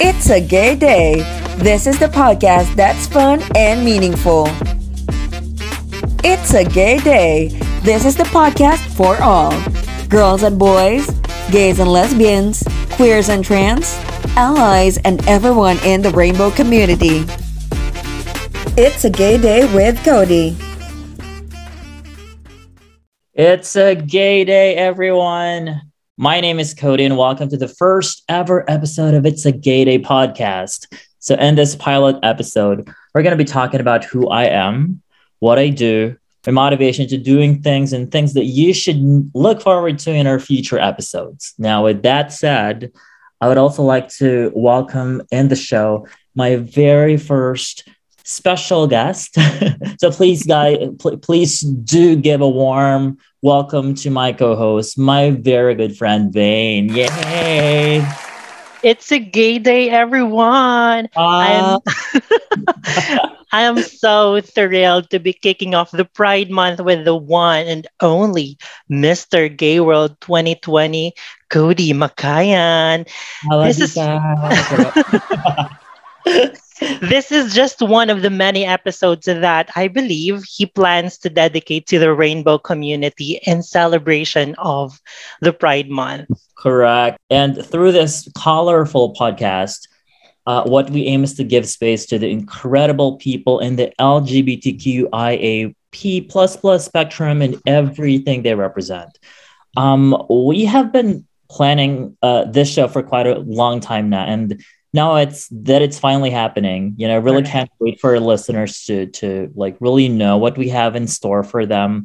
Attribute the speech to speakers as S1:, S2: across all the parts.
S1: It's a gay day. This is the podcast that's fun and meaningful. It's a gay day. This is the podcast for all girls and boys, gays and lesbians, queers and trans, allies, and everyone in the rainbow community. It's a gay day with Cody.
S2: It's a gay day, everyone. My name is Cody, and welcome to the first ever episode of It's a Gay Day podcast. So, in this pilot episode, we're going to be talking about who I am, what I do, my motivation to doing things, and things that you should look forward to in our future episodes. Now, with that said, I would also like to welcome in the show my very first special guest. so please, guys, pl- please do give a warm welcome to my co-host, my very good friend Vane. Yay!
S3: It's a gay day, everyone. Uh... I am so thrilled to be kicking off the Pride Month with the one and only Mr. Gay World 2020, Cody Makayan.
S2: This is
S3: this is just one of the many episodes that I believe he plans to dedicate to the rainbow community in celebration of the Pride Month.
S2: Correct. And through this colorful podcast, uh, what we aim is to give space to the incredible people in the LGBTQIA plus spectrum and everything they represent. Um, we have been planning uh, this show for quite a long time now, and now it's that it's finally happening. You know, I really right. can't wait for our listeners to to like really know what we have in store for them.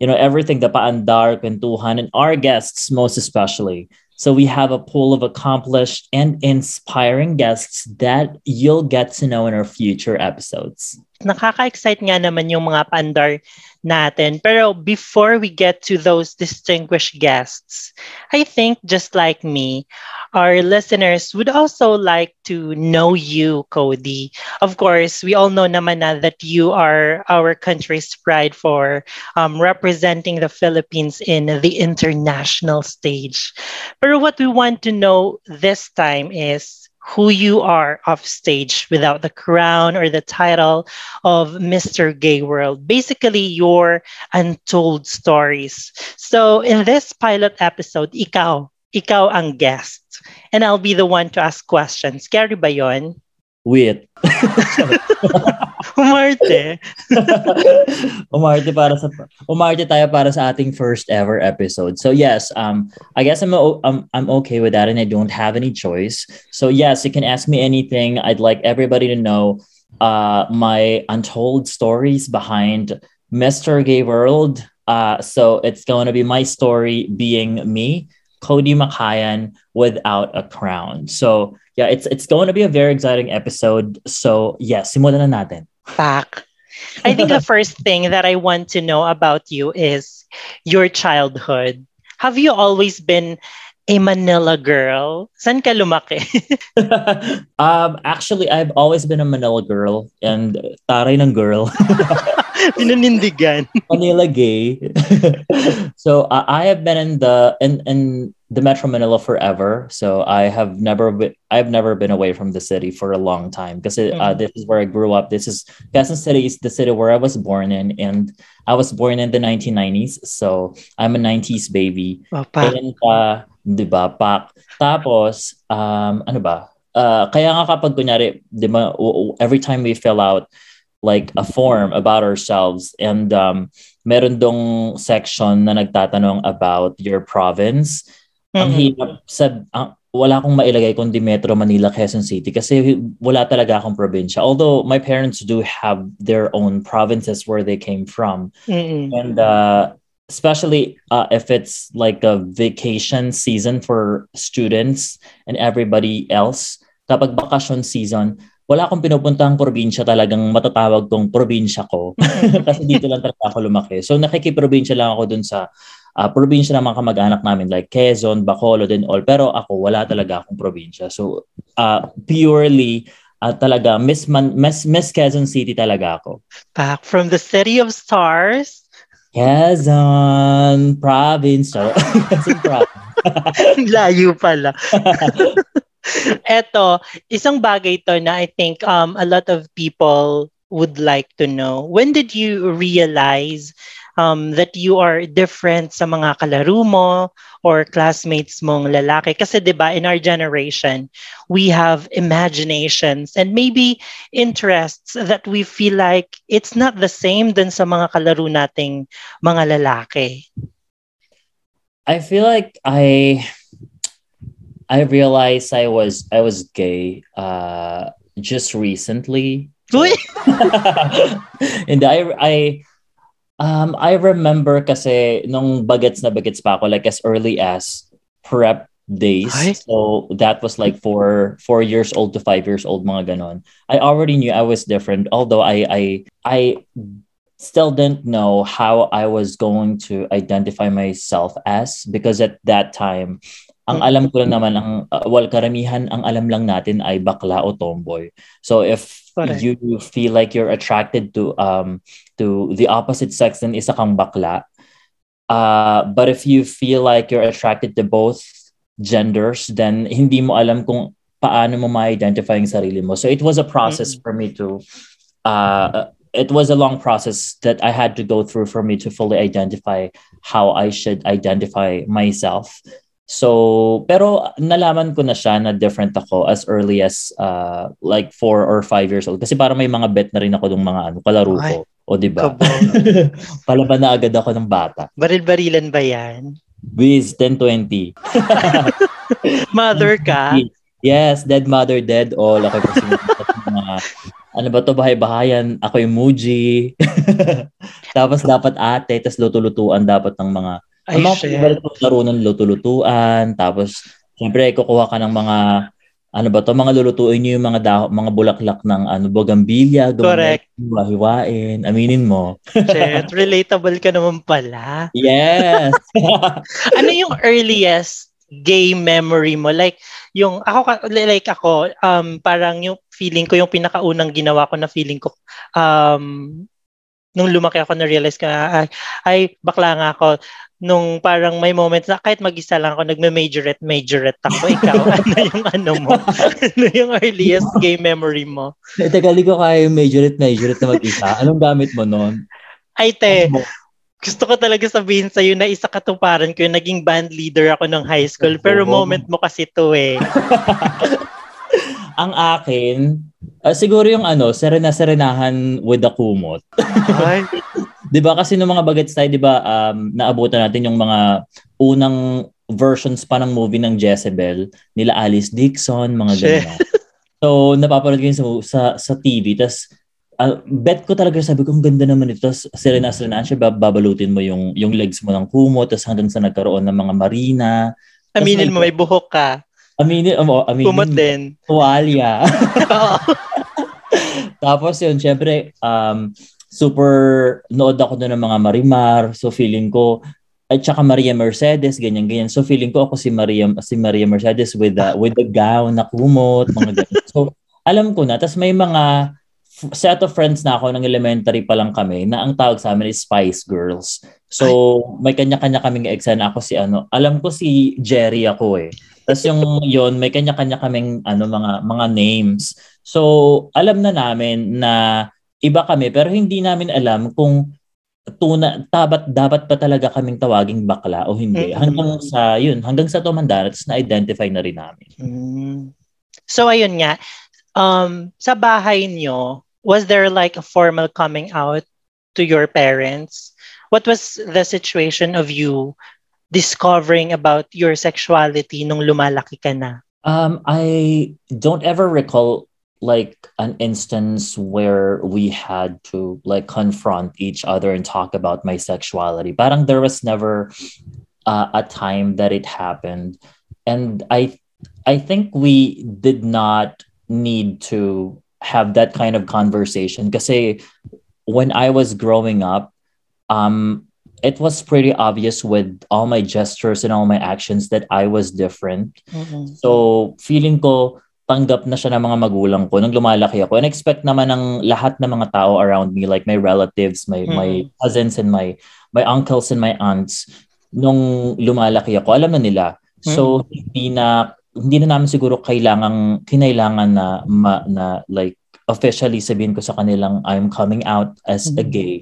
S2: You know, everything the paandar, kwentuhan, and our guests most especially. So we have a pool of accomplished and inspiring guests that you'll get to know in our future episodes.
S3: Nakaka-excite nga naman yung mga pandar natin. Pero before we get to those distinguished guests, I think just like me, our listeners would also like to know you, Cody. Of course, we all know naman na that you are our country's pride for um, representing the Philippines in the international stage. But what we want to know this time is who you are off stage without the crown or the title of Mr. Gay World. Basically, your untold stories. So, in this pilot episode, ikaw, ikaw ang guest. And I'll be the one to ask questions. Carry ba yon?
S2: Wait.
S3: umarte.
S2: umarte para sa umarte tayo para sa ating first ever episode. So yes, um I guess I'm I'm I'm okay with that and I don't have any choice. So yes, you can ask me anything. I'd like everybody to know uh my untold stories behind Mr. Gay World. Uh so it's going to be my story being me, Cody Makayan without a crown. So yeah, it's it's going to be a very exciting episode. So yeah, simulan na natin.
S3: Back. I think the first thing that I want to know about you is your childhood. Have you always been a Manila girl? San ka lumaki?
S2: um, actually, I've always been a Manila girl and taray ng girl.
S3: Pinanindigan.
S2: Manila gay. so uh, I have been in the in in the Metro Manila forever. So I have never been I've never been away from the city for a long time because uh, mm-hmm. this is where I grew up. This is Quezon City is the city where I was born in, and I was born in the 1990s. So I'm a 90s baby.
S3: Oh,
S2: and uh, diba, pak. Tapos, um, ano ba? Uh, kaya nga kapag kunyari, di ba, every time we fill out like a form about ourselves and um, meron dong section na nagtatanong about your province. Mm-hmm. Ang hirap sa uh, wala akong mailagay kundi Metro Manila, Quezon City kasi wala talaga akong probinsya. Although my parents do have their own provinces where they came from.
S3: Mm-hmm.
S2: And uh, especially uh, if it's like a vacation season for students and everybody else, kapag vacation season, wala akong pinupuntahang probinsya talagang matatawag kong probinsya ko. Kasi dito lang talaga ako lumaki. So nakikiprobinsya lang ako dun sa uh, probinsya ng mga kamag-anak namin like Quezon, Bacolod and all. Pero ako, wala talaga akong probinsya. So uh, purely uh, talaga, Miss, Man- Miss, Miss Quezon City talaga ako.
S3: Back from the City of Stars.
S2: Quezon Province. Quezon Province.
S3: Layo pala. Eto, isang bagay to na I think um, a lot of people would like to know. When did you realize um, that you are different sa mga kalaro mo or classmates mong lalaki. Kasi 'di ba in our generation, we have imaginations and maybe interests that we feel like it's not the same than sa mga kalaro nating mga lalaki.
S2: I feel like I I realized I was I was gay uh just recently.
S3: Uy!
S2: and I I Um, I remember kasi nung bagets na bagets pa ako, like as early as prep days.
S3: Ay?
S2: So that was like four four years old to five years old, mga ganon. I already knew I was different, although I I I still didn't know how I was going to identify myself as because at that time ang alam ko lang naman ang uh, well karamihan ang alam lang natin ay bakla o tomboy. So if
S3: Correct.
S2: you feel like you're attracted to um to the opposite sex then isa kang bakla. Uh but if you feel like you're attracted to both genders then hindi mo alam kung paano mo ma-identify yung sarili mo. So it was a process
S3: Mm.
S2: for me to uh it was a long process that I had to go through for me to fully identify how I should identify myself. So, pero nalaman ko na siya na different ako as early as uh, like four or five years old. Kasi parang may mga bet na rin ako ng mga ano, kalaro ko. O di ba? Palaban na agad ako ng bata.
S3: Baril-barilan ba yan?
S2: Wiz, 1020.
S3: Mother ka?
S2: Yes, dead mother, dead all. Ako kasi mga, ano ba to, bahay-bahayan. Ako yung Muji. tapos dapat ate, tapos luto-lutuan dapat ng mga
S3: Ay,
S2: mga
S3: shit.
S2: favorite kong laro ng luto-lutuan. Tapos, syempre, kukuha ka ng mga, ano ba to, mga lulutuin nyo yung mga, daho, mga bulaklak ng ano, bogambilya.
S3: Correct.
S2: Hiwa-hiwain. Aminin mo.
S3: Shit, relatable ka naman pala.
S2: Yes!
S3: Ano yung earliest gay memory mo? Like, yung, ako, like ako, um, parang yung feeling ko, yung pinakaunang ginawa ko na feeling ko, um, nung lumaki ako na-realize ko, na, ay, ay, bakla nga ako. Nung parang may moments na kahit mag-isa lang ako, nagme-majorette, majorette ako. Ikaw, ano yung ano mo? ano yung earliest gay memory mo?
S2: Eh, Teka, ko kaya yung majorette, majorette na mag-isa. Anong gamit mo nun?
S3: Ay, te, gusto ko talaga sabihin sa'yo na isa katuparan ko yung naging band leader ako ng high school. Pero
S2: Oo.
S3: moment mo kasi to eh.
S2: Ang akin, ah, siguro yung ano, serena-serenahan with the kumot.
S3: Ay,
S2: 'Di ba kasi nung mga bagets tayo, 'di ba, um, naabutan natin yung mga unang versions pa ng movie ng Jezebel, nila Alice Dixon, mga ganyan. So, napapanood ko yun sa, sa, sa TV, tas ah, bet ko talaga sabi ko, ang ganda naman ito. Tapos serena serena siya, bab- babalutin mo yung, yung legs mo ng kumot, tapos hanggang sa nagkaroon ng mga marina.
S3: aminin mo, may buhok ka.
S2: Aminin, um, aminin
S3: Kumot
S2: mo,
S3: din.
S2: tuwalya. Tapos yun, syempre, um, super nood ako doon ng mga Marimar. So feeling ko, at saka Maria Mercedes, ganyan-ganyan. So feeling ko ako si Maria, si Maria Mercedes with the, with the gown na kumot, mga ganyan. So alam ko na. Tapos may mga set of friends na ako ng elementary pa lang kami na ang tawag sa amin is Spice Girls. So may kanya-kanya kaming eksena ako si ano. Alam ko si Jerry ako eh. Tapos yung yon may kanya-kanya kaming ano mga mga names. So alam na namin na iba kami pero hindi namin alam kung tuna dapat dapat pa talaga kaming tawaging bakla o hindi.
S3: Mm.
S2: Hanggang sa yun, hanggang sa tumanda tapos na-identify na rin namin.
S3: Mm. So, ayun nga. Um, sa bahay nyo, was there like a formal coming out to your parents? What was the situation of you discovering about your sexuality nung lumalaki ka na?
S2: Um, I don't ever recall like an instance where we had to like confront each other and talk about my sexuality. Parang there was never uh, a time that it happened, and I I think we did not need to have that kind of conversation because when I was growing up, um, it was pretty obvious with all my gestures and all my actions that I was different. So, feeling ko, tanggap na siya ng mga magulang ko nung lumalaki ako. And expect naman ng lahat ng mga tao around me, like my relatives, my my
S3: Mhm.
S2: cousins and my my uncles and my aunts, nung lumalaki ako, alam na nila So hindi na hindi na namin siguro kailangan kinailangan na ma, na like officially sabihin ko sa kanilang I'm coming out as a
S3: Mhm.
S2: gay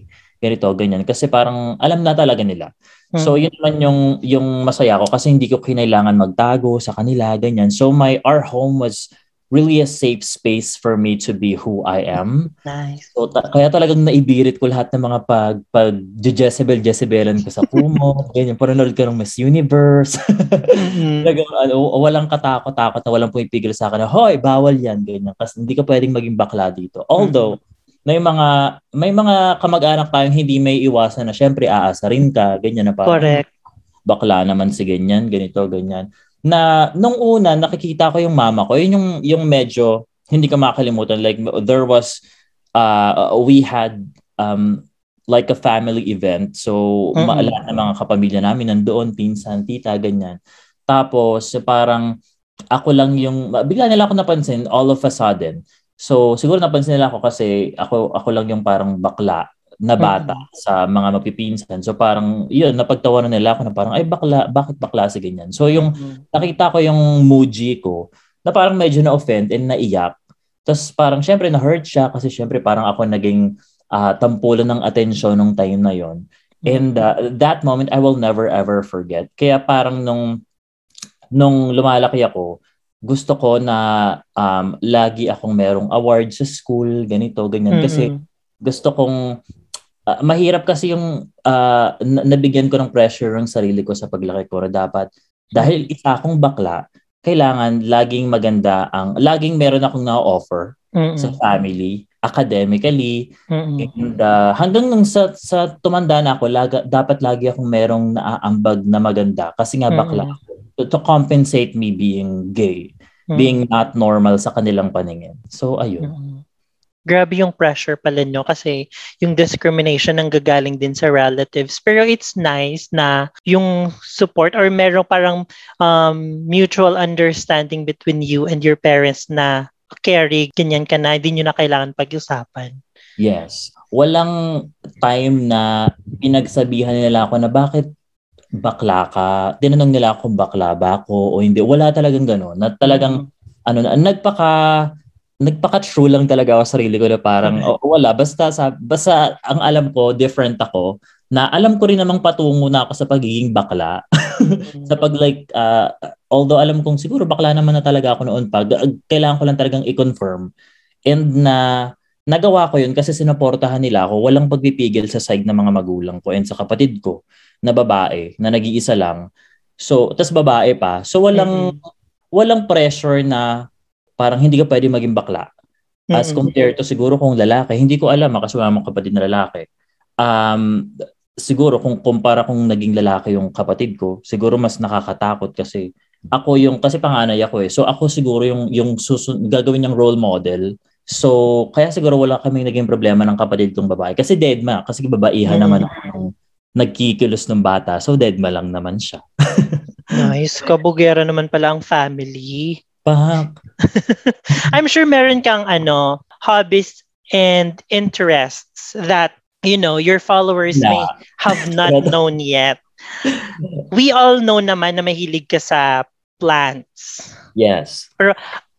S2: ganito ganyan kasi parang alam na talaga nila. So
S3: Mm.
S2: yun naman yung yung masaya ko kasi hindi ko kinailangan magtago sa kanila ganyan. So my our home was really a safe space for me to be who I am.
S3: Nice.
S2: So, ta- kaya talagang naibirit ko lahat ng mga pag pag Jezebel Jezebelan ko sa Kumo, ganyan panonood ko ng Miss Universe. Talagang ano, walang katakot-takot na walang pumipigil sa akin na, hoy, bawal yan, ganyan. Kasi hindi ka pwedeng maging bakla dito. Although, may mga may mga kamag-anak tayong hindi may iwasan na syempre aasarin ka, ganyan na parang
S3: Correct.
S2: bakla naman si ganyan, ganito, ganyan. Na nung una nakikita ko yung mama ko, yun yung yung medyo hindi ko makalimutan like there was uh we had um like a family event. So
S3: Mm-mm.
S2: ma- lahat ng mga kapamilya namin nandoon, pinsan, tita, ganyan. Tapos parang ako lang yung bigla nila ako napansin all of a sudden. So siguro napansin nila ako kasi ako ako lang yung parang bakla na bata sa mga mapipinsan. So parang yun napagtawanan nila ako na parang ay bakla bakit bakla si ganyan. So yung
S3: Mm.
S2: nakita ko yung muji ko na parang medyo na-offend and naiyak. Tapos parang syempre na-hurt siya kasi syempre parang ako naging ah, tampulan ng atensyon nung time na yon. And uh, that moment I will never ever forget. Kaya parang nung nung lumalaki ako, gusto ko na um, lagi akong merong award sa school, ganito, ganyan. Kasi
S3: Mm-mm.
S2: gusto kong ah, mahirap kasi yung na- nabigyan ko ng pressure ng sarili ko sa paglaki ko na dapat dahil isa akong bakla kailangan laging maganda ang laging meron akong na-offer
S3: Mm-mm.
S2: sa family academically
S3: Mm-mm.
S2: and ah, hanggang nung sa, sa tumanda na ako laga, dapat lagi akong merong naaambag na maganda kasi nga bakla
S3: Mm-mm.
S2: ako to, to compensate me being gay
S3: Mm-mm.
S2: being not normal sa kanilang paningin so ayun
S3: Mm. Grabe yung pressure pala nyo kasi yung discrimination ang gagaling din sa relatives. Pero it's nice na yung support or meron parang um, mutual understanding between you and your parents na carry, ganyan ka na, hindi nyo na kailangan pag-usapan.
S2: Yes. Walang time na pinagsabihan nila ako na bakit bakla ka. Tinanong nila ako kung bakla ba ako o hindi. Wala talagang gano'n. Na talagang, ano na, nagpaka, nagpaka-true lang talaga ako sa sarili ko na parang,
S3: Correct.
S2: oh, wala. Basta, sa, basta ang alam ko, different ako, na alam ko rin namang patungo na ako sa pagiging bakla.
S3: Mm.
S2: sa pag like, uh, although alam kong siguro bakla naman na talaga ako noon pa, g- kailangan ko lang talagang i-confirm. And na, nagawa ko yun kasi sinuportahan nila ako. Walang pagpipigil sa side ng mga magulang ko and sa kapatid ko na babae, na nag-iisa lang. So, tas babae pa. So, walang, walang pressure na parang hindi ka pwede maging bakla. As
S3: Mm-mm.
S2: compared to siguro kung lalaki, hindi ko alam ah, kasi wala akong kapatid na lalaki. Um, siguro kung kumpara kung naging lalaki yung kapatid ko, siguro mas nakakatakot kasi ako yung kasi panganay ako eh. So ako siguro yung yung susun, gagawin niyang role model. So kaya siguro wala kaming naging problema ng kapatid kong babae kasi dead ma kasi babaihan
S3: Mm.
S2: naman ako nagkikilos ng bata. So dead ma lang naman siya.
S3: Nice. Kabugera naman pala ang family.
S2: Pak.
S3: I'm sure meron kang ano, hobbies and interests that you know your followers may
S2: Na.
S3: have not known yet. We all know naman na mahilig ka sa plants.
S2: Yes.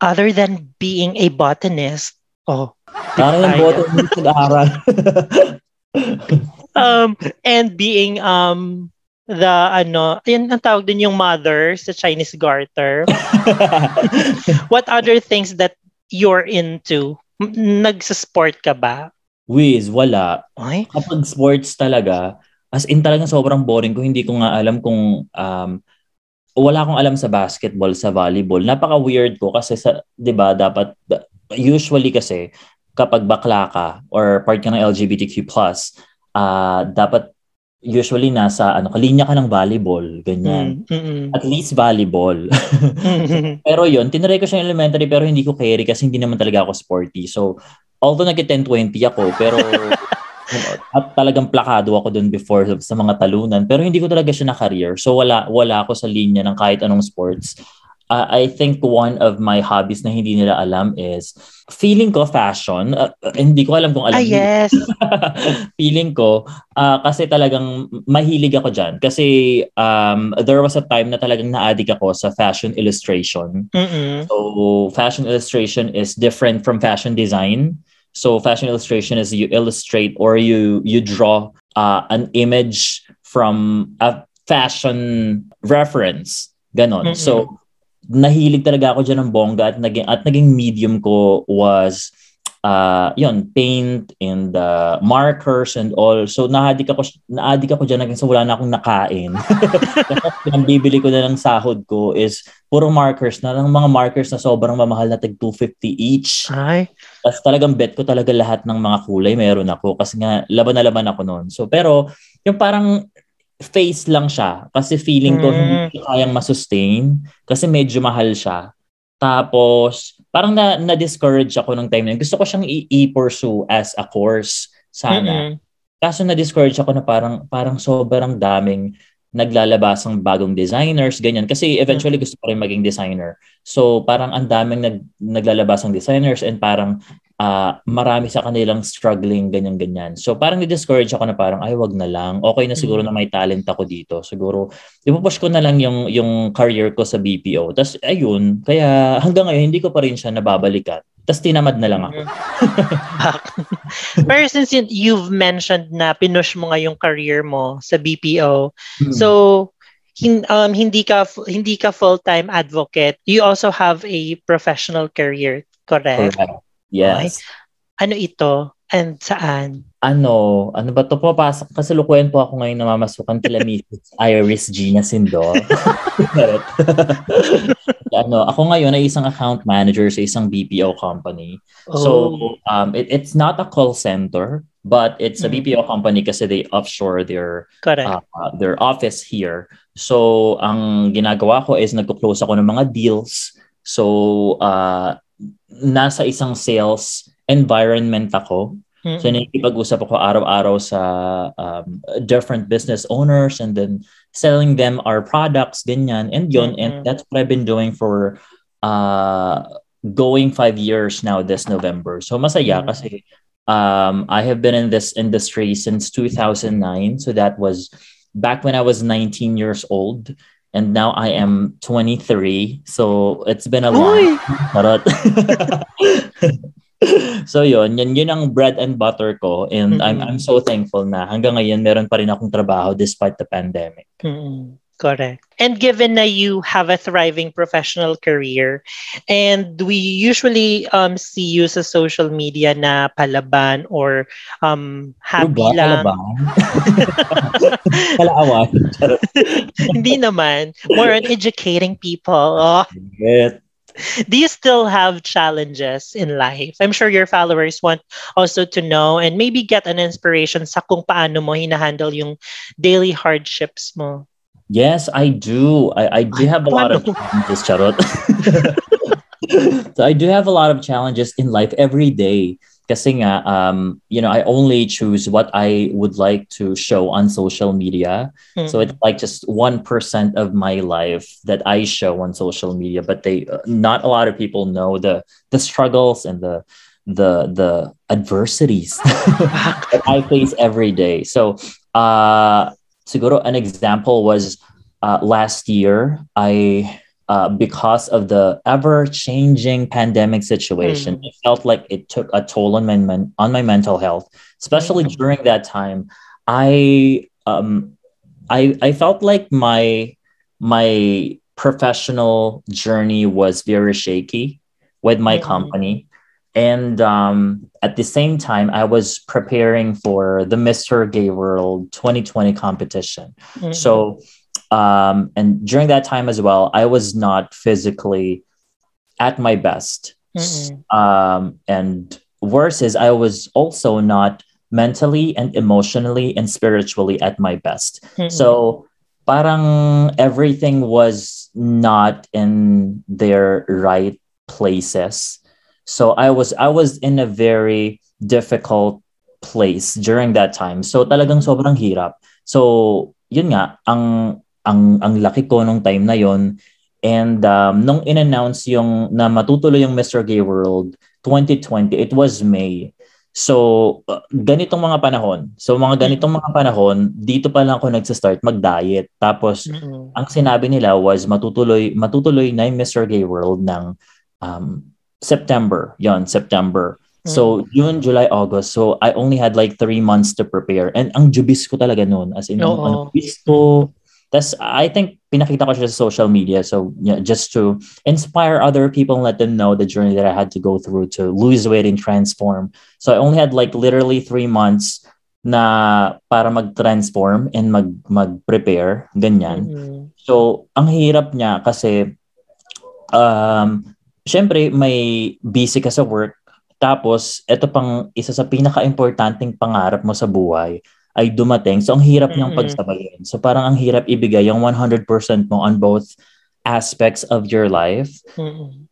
S3: Other than being a botanist, oh,
S2: Parang yung mo nag-aaral.
S3: Um, and being um the ano, yun ang tawag din yung mother sa Chinese garter. What other things that you're into? Nagsa-sport ka ba?
S2: Wiz, wala.
S3: Ay,
S2: kapag sports talaga, as in talagang sobrang boring ko. Hindi ko nga alam kung um, wala akong alam sa basketball, sa volleyball. Napaka-weird ko kasi sa, 'di ba, dapat usually kasi kapag bakla ka or part ka ng LGBTQ+, ah dapat usually nasa ano, kalinya ka ng volleyball, ganyan.
S3: mm, mm,
S2: At least volleyball. pero yun, tinry ko siya elementary pero hindi ko carry kasi hindi naman talaga ako sporty. So, although nag-10-20 ako, pero at talagang plakado ako dun before sa mga talunan. Pero hindi ko talaga siya na-career. So, wala, wala ako sa linya ng kahit anong sports. Uh, I think one of my hobbies na hindi nila alam is feeling ko fashion. Uh, hindi ko alam kung alam.
S3: Ah, yes.
S2: feeling ko uh, kasi talagang mahilig ako diyan kasi um, there was a time na talagang na-addict ako sa fashion illustration.
S3: Mm-mm.
S2: So fashion illustration is different from fashion design. So fashion illustration is you illustrate or you you draw uh, an image from a fashion reference. Ganon.
S3: Mm-mm.
S2: So nahilig talaga ako diyan ng bongga at naging at naging medium ko was uh yon paint and uh, markers and all. So naadik ako naadik ako diyan naging so wala na akong nakain. Ang bibili ko na ng sahod ko is puro markers na ng mga markers na sobrang mamahal na tag 250 each.
S3: Ay.
S2: tapos talagang bet ko talaga lahat ng mga kulay meron ako kasi nga laban na laban ako noon so pero yung parang face lang siya kasi feeling ko
S3: Mm.
S2: hindi ko kayang masustain kasi medyo mahal siya. Tapos parang na na-discourage ako ng time na yun. Gusto ko siyang i-pursue as a course sana.
S3: Mm-mm.
S2: Kaso na-discourage ako na parang parang sobrang daming naglalabasang bagong designers, ganyan. Kasi eventually gusto ko rin maging designer. So parang ang daming nag, naglalabasang designers and parang ah, marami sa kanilang struggling, ganyan-ganyan. So parang ni-discourage ako na parang, ay wag na lang. Okay na siguro na may talent ako dito. Siguro, ipupush ko na lang yung, yung career ko sa BPO. Tapos ayun, kaya hanggang ngayon hindi ko pa rin siya nababalikan. Tapos tinamad na lang ako.
S3: Pero since you've mentioned na pinush mo nga yung career mo sa BPO,
S2: Hmm.
S3: so hin, um, hindi ka hindi ka full-time advocate. You also have a professional career, correct?
S2: Correct. Yes.
S3: Ano ito? And saan?
S2: ano, ano ba to papasok? Kasalukuyan po ako ngayon namamasukan kila Mrs. Iris Gina Sindor. ano, ako ngayon ay isang account manager sa isang BPO company. So,
S3: Oh.
S2: um, it, it's not a call center, but it's a
S3: Mm.
S2: BPO company kasi they offshore their
S3: correct.
S2: uh, their office here. So, ang ginagawa ko is nagko-close ako ng mga deals. So, uh, nasa isang sales environment ako.
S3: Mm-mm.
S2: So, nakikipag-usap ako araw-araw sa um, different business owners and then selling them our products, ganyan. And yun,
S3: Mhm.
S2: and that's what I've been doing for uh, going five years now this November. So, masaya
S3: Mhm.
S2: kasi um, I have been in this industry since 2009. So, that was back when I was 19 years old. And now I am 23. So, it's been a long! Charot. so yun, yun, yun ang bread and butter ko and I'm
S3: Mhm.
S2: I'm so thankful na hanggang ngayon meron pa rin akong trabaho despite the pandemic.
S3: Mm-mm. Correct. And given that you have a thriving professional career, and we usually um, see you sa social media na palaban or um, happy
S2: Ano ba?
S3: lang.
S2: Kalabahan? Kalaawan. Charot.
S3: Hindi naman. More on educating people. Oh,
S2: Shit.
S3: do you still have challenges in life? I'm sure your followers want also to know and maybe get an inspiration sa kung paano mo hinahandle yung daily hardships mo.
S2: Yes, I do. I, I do have a lot of challenges, Charot. so I do have a lot of challenges in life every day. Kasi nga, um, you know, I only choose what I would like to show on social media. So it's like just 1% of my life that I show on social media, but they uh, not a lot of people know the the struggles and the the the adversities that I face every day. So uh siguro an example was uh, last year I uh, because of the ever changing pandemic situation,
S3: Mm.
S2: it felt like it took a toll on my men- on my mental health, especially
S3: Mm.
S2: during that time. I um I I felt like my my professional journey was very shaky with my
S3: Mhm.
S2: company. And um, at the same time, I was preparing for the Mr. Gay World 2020 competition.
S3: Mm.
S2: So, um, and during that time as well, I was not physically at my best.
S3: Mm-mm.
S2: Um, and worse is, I was also not mentally and emotionally and spiritually at my best.
S3: Mm-mm.
S2: So, parang everything was not in their right places. So I was I was in a very difficult place during that time. So talagang sobrang hirap. So yun nga ang ang ang laki ko nung time na yon And um, nung in-announce yung na matutuloy yung Mr. Gay World 2020, it was May. So, uh, ganitong mga panahon. So, mga ganitong mga panahon, dito pa lang ako nagsa-start mag-diet. Tapos,
S3: Mm-mm.
S2: ang sinabi nila was matutuloy matutuloy na yung Mr. Gay World ng um, September. Yon, September. So, June, July, August. So, I only had like three months to prepare. And ang jubis ko talaga noon. As in,
S3: Oo.
S2: ano, jubis ko. Tas, I think, pinakita ko siya sa social media. So, yeah, just to inspire other people and let them know the journey that I had to go through to lose weight and transform. So, I only had like literally three months na para mag-transform and mag mag-prepare, ganyan.
S3: Mm-mm.
S2: So, ang hirap niya kasi um syempre may busy ka sa work tapos ito pang isa sa pinaka-importanting pangarap mo sa buhay ay dumating. So, ang hirap niyang
S3: Mm-mm.
S2: pagsabayin. So, parang ang hirap ibigay yung 100% mo on both aspects of your life.
S3: Mm-mm.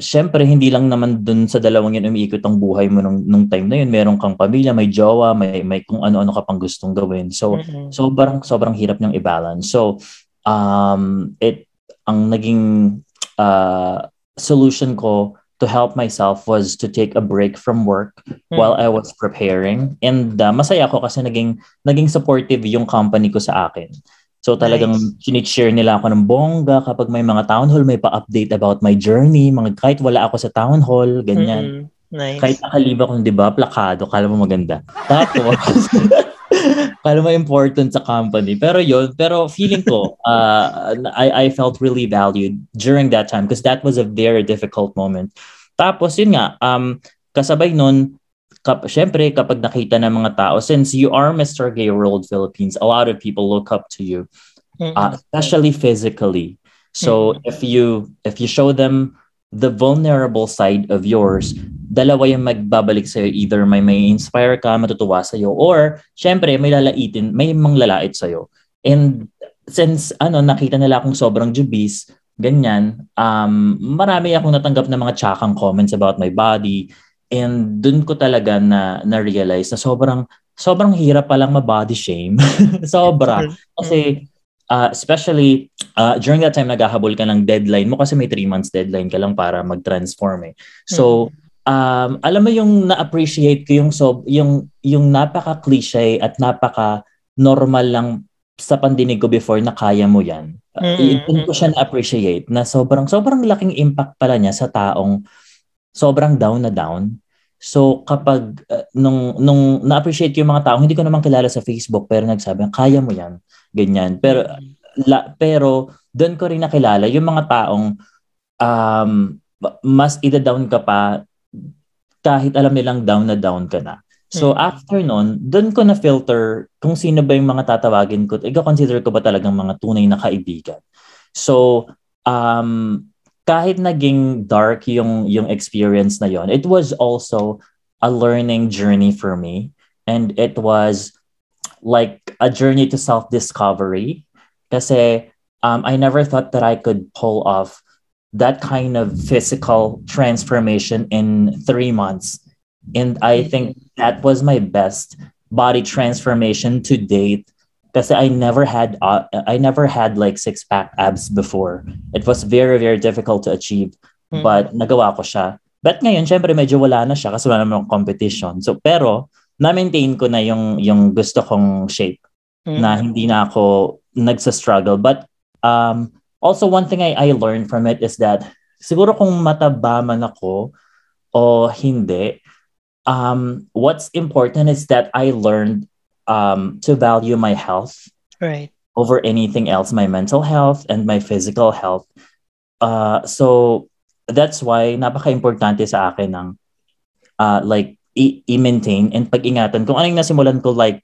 S2: Syempre, hindi lang naman dun sa dalawang yun umiikot ang buhay mo nung, nung time na yun. Meron kang pamilya, may jowa, may, may kung ano-ano ka pang gustong gawin. So,
S3: Mm-mm.
S2: sobrang sobrang hirap niyang i-balance. So, um it ang naging uh, solution ko to help myself was to take a break from work while I was preparing. And uh, masaya ako kasi naging naging supportive yung company ko sa akin. So talagang
S3: Nice.
S2: share nila ako ng bongga kapag may mga town hall, may pa-update about my journey, mga kahit wala ako sa town hall, ganyan.
S3: Mm-mm. Nice.
S2: Kahit nakaliba ko, di ba, plakado, kala mo maganda. Tapos, kala mo important sa company. Pero yun, pero feeling ko, uh, I, I felt really valued during that time because that was a very difficult moment. Tapos yun nga, um, kasabay nun, kap, syempre kapag nakita ng mga tao, since you are Mr. Gay World Philippines, a lot of people look up to you
S3: Mm-mm.
S2: uh, especially physically. So
S3: Mhm.
S2: if you if you show them the vulnerable side of yours, dalawa yung magbabalik sa'yo. Either may may inspire ka, matutuwa sa'yo, or syempre may lalaitin, may manglalait sa'yo. And since ano nakita nila akong sobrang jubis, ganyan, um, marami akong natanggap na mga tsakang comments about my body. And dun ko talaga na na-realize na sobrang sobrang hirap palang ma-body shame. Sobra. Kasi uh, especially uh, during that time naghahabol ka ng deadline mo kasi may three months deadline ka lang para mag-transform eh. So, um, alam mo yung na-appreciate ko yung so yung yung napaka-cliche at napaka-normal lang sa pandinig ko before na kaya mo yan. Uh,
S3: Mm.
S2: Doon ko siya na-appreciate na sobrang sobrang laking impact pala niya sa taong sobrang down na down. So kapag uh, nung nung na-appreciate ko yung mga taong hindi ko naman kilala sa Facebook pero nagsabi, kaya mo yan. Ganyan. Pero la, pero doon ko rin nakilala yung mga taong um, mas ida-down ka pa kahit alam nilang down na down ka na. So
S3: Mm.
S2: after nun, doon ko na filter kung sino ba yung mga tatawagin ko. Ika-consider ko ba talagang mga tunay na kaibigan. So um, kahit naging dark yung yung experience na yon, it was also a learning journey for me and it was like a journey to self-discovery kasi um, I never thought that I could pull off that kind of physical transformation in three months. And I think that was my best body transformation to date kasi I never had uh, I never had like six pack abs before. It was very very difficult to achieve
S3: Mm.
S2: but nagawa ko siya. But ngayon syempre medyo wala na siya kasi wala naman akong competition. So pero na-maintain ko na yung yung gusto kong shape
S3: Mm.
S2: na hindi na ako nagsa-struggle. But um, also one thing I, I learned from it is that siguro kung mataba man ako o hindi, um, what's important is that I learned um, to value my health
S3: Right.
S2: over anything else, my mental health and my physical health. Uh, so that's why napaka-importante sa akin ng uh, like i- i-maintain and pag-ingatan kung ano yung nasimulan ko like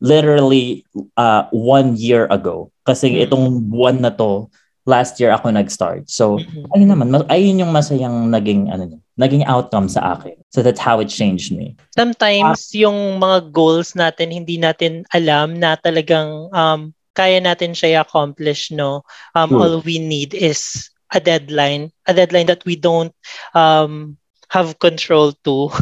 S2: literally uh, one year ago. Kasi
S3: Mm.
S2: itong buwan na to, last year ako nag-start. So,
S3: Mhm.
S2: ayun naman, mas- ayun yung masayang naging, ano, naging outcome sa akin. So that's how it changed me.
S3: Sometimes yung mga goals natin hindi natin alam na talagang um kaya natin siya accomplish no. Um
S2: True.
S3: all we need is a deadline, a deadline that we don't um have control too.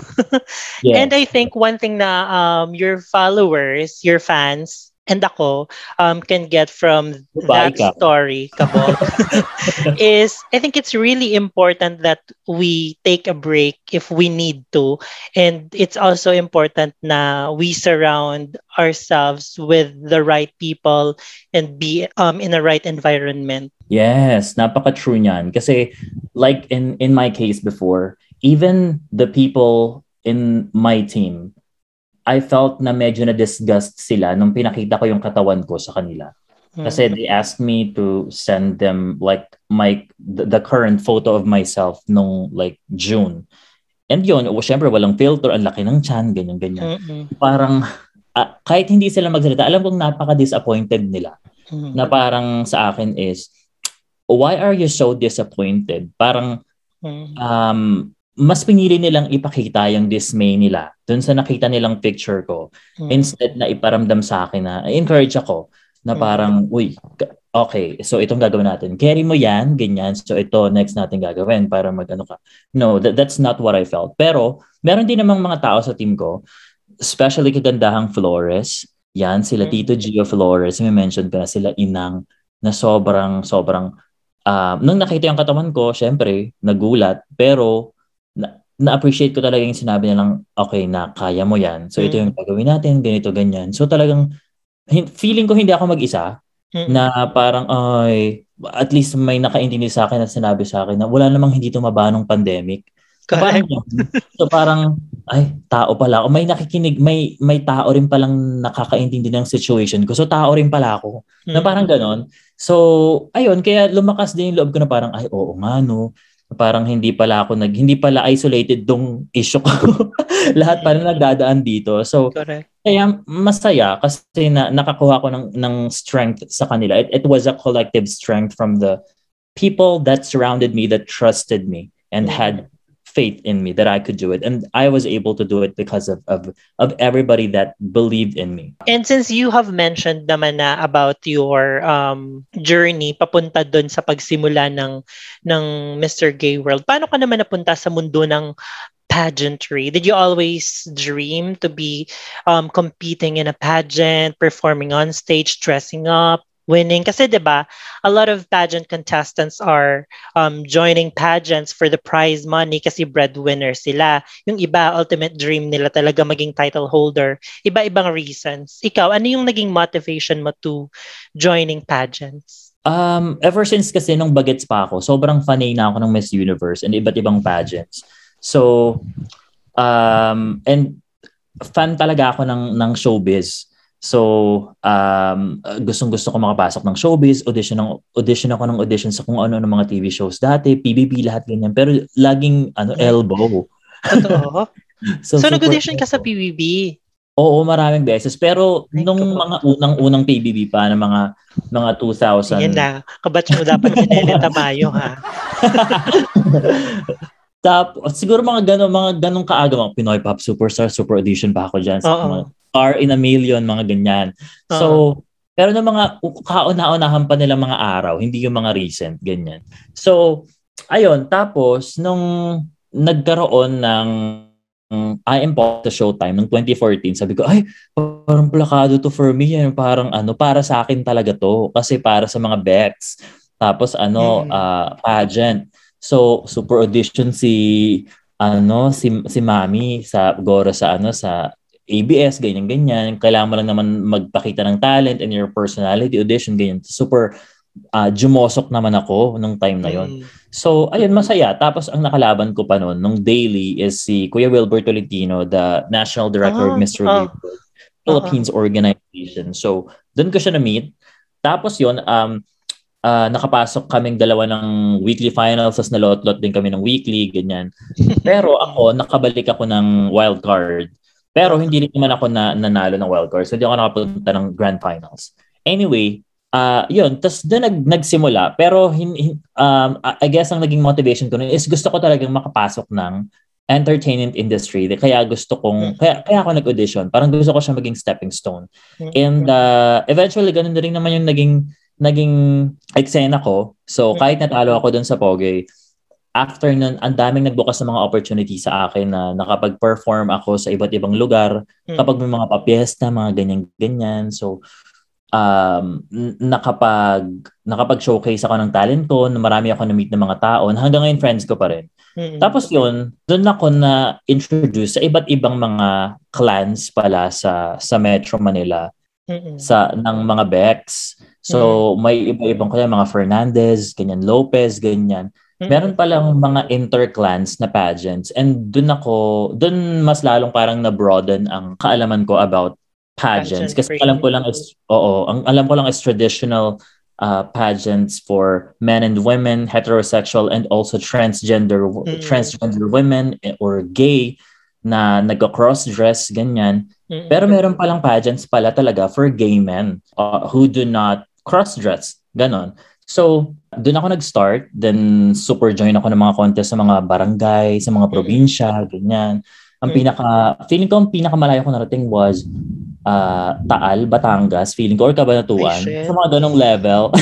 S2: Yeah.
S3: And I think one thing na um your followers, your fans and ako um, can get from that story, Kabog, is I think it's really important that we take a break if we need to. And it's also important na we surround ourselves with the right people and be um, in the right environment.
S2: Yes, napaka-true niyan. Kasi like in in my case before, even the people in my team, I felt na medyo na-disgust sila nung pinakita ko yung katawan ko sa kanila. Kasi they asked me to send them like my the, the current photo of myself nung like June. And yun, oh, syempre walang filter, ang laki ng chan, ganyan ganyan.
S3: Mm-mm.
S2: Parang ah, kahit hindi sila magsalita, alam kong napaka-disappointed nila.
S3: Mm.
S2: Na parang sa akin is why are you so disappointed? Parang
S3: Mm.
S2: um, mas pinili nilang ipakita yung dismay nila dun sa nakita nilang picture ko
S3: Mm.
S2: instead na iparamdam sa akin na encourage ako na
S3: Mm.
S2: parang uy ka- okay so itong gagawin natin carry mo yan ganyan so ito next natin gagawin para magano ka no that, that's not what I felt pero meron din namang mga tao sa team ko especially kagandahang Flores yan sila
S3: Mm.
S2: Tito Gio Flores may mention ka na sila inang na sobrang sobrang um, nung nakita yung katawan ko, syempre, nagulat. Pero, na, na-appreciate ko talaga yung sinabi nilang, okay na, kaya mo yan. So, ito
S3: Mm.
S2: yung gagawin natin, ganito, ganyan. So, talagang, feeling ko hindi ako mag-isa
S3: Mm.
S2: na parang, ay, at least may nakaintindi sa akin at sinabi sa akin na wala namang hindi tumaba ng pandemic. So, parang, so parang, ay, tao pala ako. May nakikinig, may may tao rin palang nakakaintindi ng situation ko. So, tao rin pala ako. Na
S3: Mm.
S2: parang ganon. So, ayun, kaya lumakas din yung loob ko na parang, ay, oo nga, no. Parang hindi pala ako nag, hindi pala isolated dong issue ko. Lahat pala nagdadaan dito. So,
S3: Correct.
S2: kaya masaya kasi na, nakakuha ko ng, ng strength sa kanila. It, it was a collective strength from the people that surrounded me, that trusted me, and had faith in me that I could do it. And I was able to do it because of, of, of everybody that believed in me.
S3: And since you have mentioned naman na about your um, journey papunta doon sa pagsimula ng ng Mr. Gay World, paano ka naman napunta sa mundo ng pageantry? Did you always dream to be um, competing in a pageant, performing on stage, dressing up, winning? Kasi 'di ba, a lot of pageant contestants are um, joining pageants for the prize money kasi breadwinner sila. Yung iba, ultimate dream nila talaga maging title holder iba-ibang reasons. Ikaw, ano yung naging motivation mo to joining pageants?
S2: Um, ever since kasi nung bagets pa ako, sobrang fanay na ako ng Miss Universe and iba't ibang pageants. So, um, and fan talaga ako ng, ng showbiz. So, um, gustong gusto ko makapasok ng showbiz, audition, ng, audition ako ng audition sa kung ano ng mga TV shows dati, PBB, lahat ganyan. Pero laging ano, elbow.
S3: Totoo? so,
S2: super-
S3: nag-audition ka sa PBB?
S2: Oo, maraming beses. Pero
S3: Ay,
S2: nung
S3: ko.
S2: mga unang-unang PBB pa, ng mga mga 2000,
S3: Yan na. Kabatch mo dapat si Nene Tamayo, ha?
S2: Tap, siguro mga ganun, mga ganung kaaga, mga Pinoy Pop Superstar, Super Audition pa ako dyan. Sa
S3: Oo.
S2: mga Star in a Million, mga ganyan. So, pero ng mga kauna-unahan pa nilang mga araw, hindi yung mga recent, ganyan. So, ayun, tapos, nung nagkaroon ng um, I Am Pop sa Showtime noong 2014, sabi ko, ay, parang plakado to for me. Yan, parang ano, para sa akin talaga to. Kasi para sa mga bets. Tapos ano,
S3: Mm.
S2: ah, pageant. So, super audition si ano si si Mami sa Goro sa ano sa ABS ganyan ganyan. Kailangan mo lang naman magpakita ng talent and your personality audition ganyan. Super ah, jumosok naman ako nung time na yon.
S3: Mm.
S2: So, ayun, masaya. Tapos, ang nakalaban ko pa noon, nung daily, is si Kuya Wilbur Tolentino, the National Director of
S3: Ah,
S2: Mr.
S3: ah.
S2: World Philippines Organization. So, doon ko siya na-meet. Tapos yon um, ah, nakapasok kaming dalawa ng weekly finals, tapos nalot-lot din kami ng weekly, ganyan. Pero ako, nakabalik ako ng wild card. Pero hindi rin naman ako na nanalo ng wild card. So, hindi ako nakapunta ng grand finals. Anyway, ah yun, tapos doon nag, nagsimula. Pero hin, hin- um, I guess ang naging motivation ko nun is gusto ko talagang makapasok ng entertainment industry. Kaya gusto kong, kaya, kaya ako nag-audition. Parang gusto ko siya maging stepping stone. And uh, eventually, ganun na rin naman yung naging, naging eksena ko. So, kahit natalo ako dun sa Poge, after nun, ang daming nagbukas ng mga opportunity sa akin na nakapag-perform ako sa iba't ibang lugar
S3: Mm.
S2: kapag may mga papiesta, mga ganyan-ganyan. So, um, nakapag, nakapag-showcase ako ng talent ko, na marami ako na-meet ng mga tao, hanggang ngayon friends ko pa rin. Mm-hmm. Tapos yun, doon ako na introduce sa iba't ibang mga clans pala sa sa Metro Manila mm-hmm. sa ng mga Bex. So mm-hmm. may iba-ibang kaya mga Fernandez, ganyan Lopez, ganyan. Meron palang mga interclans na pageants and doon ako doon mas lalong parang na broaden ang kaalaman ko about pageants kasi alam ko lang is oo, ang alam ko lang is traditional uh, pageants for men and women, heterosexual and also transgender mm-hmm. transgender women eh, or gay na nagka-cross dress ganyan. Mm-hmm. Pero meron palang pageants pala talaga for gay men uh, who do not cross dress. Ganon. So, doon ako nag-start. Then, super join ako ng mga contest sa mga barangay, sa mga probinsya, ganyan. Ang pinaka, feeling ko ang pinakamalayo ko narating was uh, Taal, Batangas, feeling ko, or Cabanatuan. Sa mga ganong level.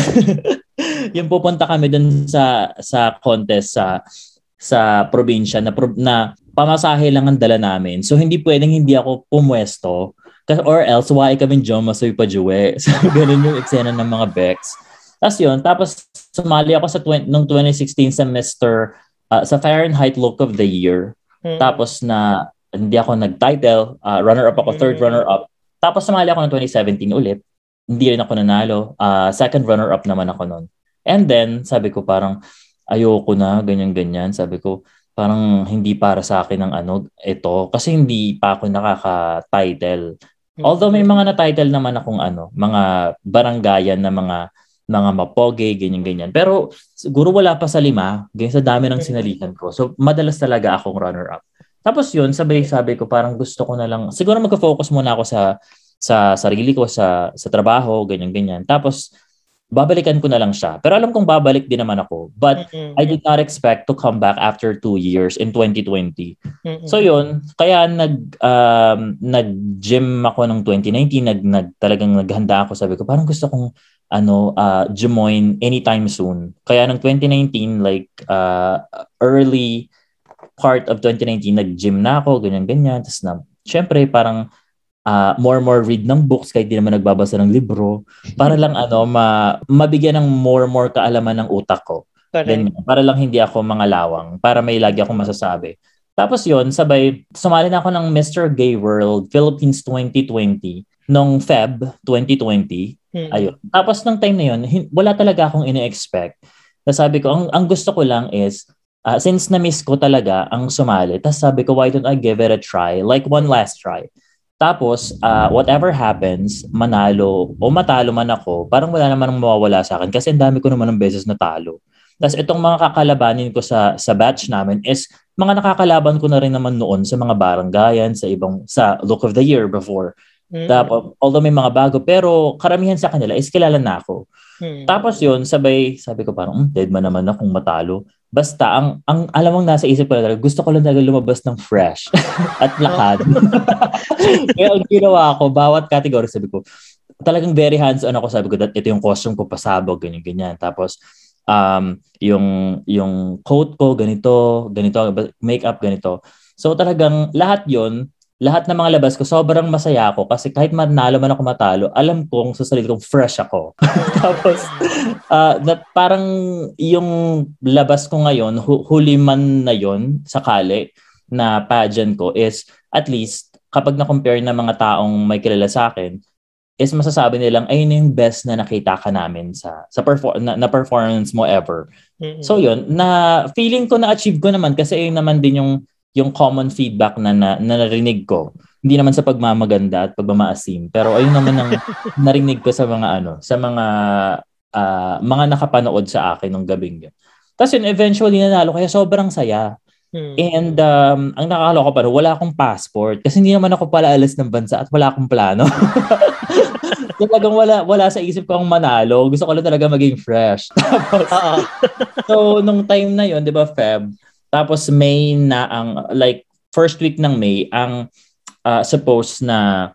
S2: yung pupunta kami dun sa sa contest sa sa probinsya na na pamasahe lang ang dala namin. So hindi pwedeng hindi ako pumwesto or else why kami John Masoy pa Juwe. So ganun yung eksena ng mga Bex. Tapos yun, tapos sumali ako sa 20, nung 2016 sa Mr. Uh, sa Fahrenheit Look of the Year. Hmm. Tapos na hindi ako nag-title, uh, runner-up ako, third hmm. runner-up. Tapos sumali ako ng 2017 ulit. Hindi rin ako nanalo. Uh, second runner-up naman ako noon. And then, sabi ko parang, ayoko na, ganyan-ganyan. Sabi ko, parang hindi para sa akin ang ano, ito. Kasi hindi pa ako nakaka-title. Hmm. Although may mga na-title naman akong ano, mga baranggayan na mga mga mapoge, ganyan-ganyan. Pero siguro wala pa sa lima, ganyan sa dami ng sinalikan ko. So, madalas talaga akong runner-up. Tapos yun, sabay sabi ko parang gusto ko na lang, siguro magka-focus muna ako sa sa sarili ko, sa sa trabaho, ganyan-ganyan. Tapos babalikan ko na lang siya. Pero alam kong babalik din naman ako. But mm-hmm. I did not expect to come back after two years in 2020. Mm-hmm. So yun, kaya nag um, nag-gym ako ng 2019, nag, nag talagang naghanda ako. Sabi ko, parang gusto kong ano uh, join anytime soon. Kaya ng 2019 like uh, early part of 2019, nag-gym na ako, ganyan-ganyan. Tapos na, syempre, parang uh, more more read ng books kahit di naman nagbabasa ng libro para lang ano ma mabigyan ng more more kaalaman ng utak ko. Then, para lang hindi ako mga lawang, para may lagi akong masasabi. Tapos yon sabay, sumali na ako ng Mr. Gay World Philippines 2020 nung Feb 2020. Hmm. Ayun. Tapos nung time na yon, wala talaga akong ine-expect. Nasabi ko, ang, ang gusto ko lang is uh, since na-miss ko talaga ang sumali, tapos sabi ko, why don't I give it a try? Like one last try. Tapos, uh, whatever happens, manalo o matalo man ako, parang wala naman ang mawawala sa akin kasi ang dami ko naman ng beses natalo. Tapos itong mga kakalabanin ko sa sa batch namin is mga nakakalaban ko na rin naman noon sa mga baranggayan, sa ibang sa look of the year before. Mm. Tapos, although may mga bago, pero karamihan sa kanila is kilala na ako. Mm. Tapos yun, sabay, sabi ko parang, hmm, dead man naman na kung matalo. Basta, ang, ang alam mong nasa isip ko talaga, gusto ko lang talaga lumabas ng fresh at lakad. Kaya ang ginawa ko, bawat category, sabi ko, talagang very hands-on ako. Sabi ko, that ito yung costume ko, pasabog, ganyan, ganyan. Tapos, um, yung, yung coat ko, ganito, ganito, makeup, ganito. So talagang lahat yon lahat ng mga labas ko, sobrang masaya ako kasi kahit manalo man ako matalo, alam kong sa sarili kong fresh ako. Tapos, uh, na, parang yung labas ko ngayon, hu- huli man na yon sakali na pageant ko is at least kapag na-compare ng mga taong may kilala sa akin, is masasabi nilang ayun yung best na nakita ka namin sa sa perfor- na, na performance mo ever. Mm-hmm. So yun, na feeling ko na achieve ko naman kasi ayun naman din yung yung common feedback na, na, na narinig ko, hindi naman sa pagmamaganda at pagmamaasim, pero ayun naman ang narinig ko sa mga ano, sa mga uh, mga nakapanood sa akin nung gabing yun. Tapos yun, eventually nanalo kaya sobrang saya. Hmm. And um, ang nakakaloka pa wala akong passport kasi hindi naman ako pala alas ng bansa at wala akong plano. talagang wala wala sa isip ko ang manalo. Gusto ko lang talaga maging fresh. Tapos, so nung time na yon, 'di ba, Feb, tapos May na ang like first week ng May ang uh, suppose na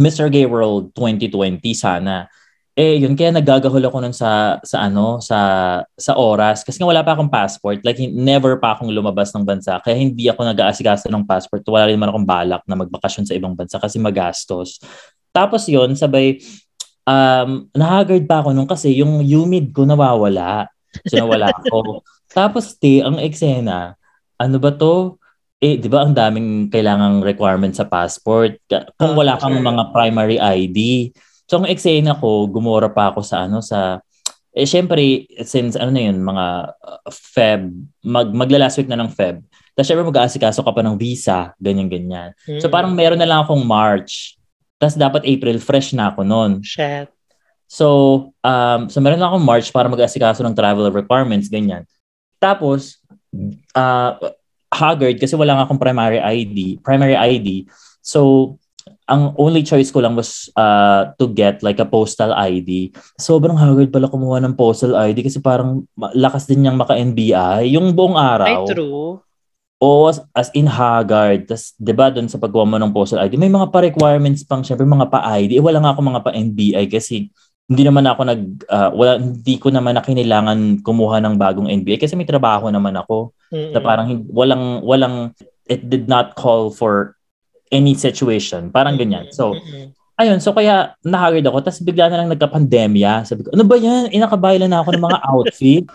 S2: Mr. Gay World 2020 sana. Eh yun kaya nagagahol ako nun sa sa ano sa sa oras kasi nga wala pa akong passport like never pa akong lumabas ng bansa kaya hindi ako nag-aasikaso ng passport wala rin man akong balak na magbakasyon sa ibang bansa kasi magastos tapos yun sabay um, nahagard pa ako nung kasi yung humid ko nawawala. So nawala ako. Tapos te, ang eksena, ano ba to? Eh, di ba ang daming kailangang requirement sa passport? Kung wala kang mga primary ID. So ang eksena ko, gumora pa ako sa ano sa eh syempre since ano na yun mga uh, Feb mag magla last week na ng Feb. Tapos syempre mag-aasikaso ka pa ng visa, ganyan ganyan. So parang meron na lang akong March. Tapos dapat April fresh na ako noon.
S3: Shit.
S2: So, um, so meron akong March para mag-asikaso ng travel requirements, ganyan. Tapos, uh, haggard kasi wala nga akong primary ID, primary ID. So, ang only choice ko lang was uh, to get like a postal ID. Sobrang haggard pala kumuha ng postal ID kasi parang lakas din niyang maka-NBI yung buong araw.
S3: Ay, true.
S2: O as, as in haggard. Tapos, di ba, doon sa paggawa mo ng postal ID, may mga pa-requirements pang, syempre, mga pa-ID. Eh, wala nga ako mga pa-NBI kasi hindi naman ako nag uh, wala hindi ko naman na kailangan kumuha ng bagong NBA kasi may trabaho naman ako. Mm-hmm. na parang walang walang it did not call for any situation. Parang ganyan. So mm-hmm. ayun. So kaya nahagard ako. Tapos bigla na lang nagka-pandemya. Sabi ko ano ba yan? Inakabaylan na ako ng mga outfit.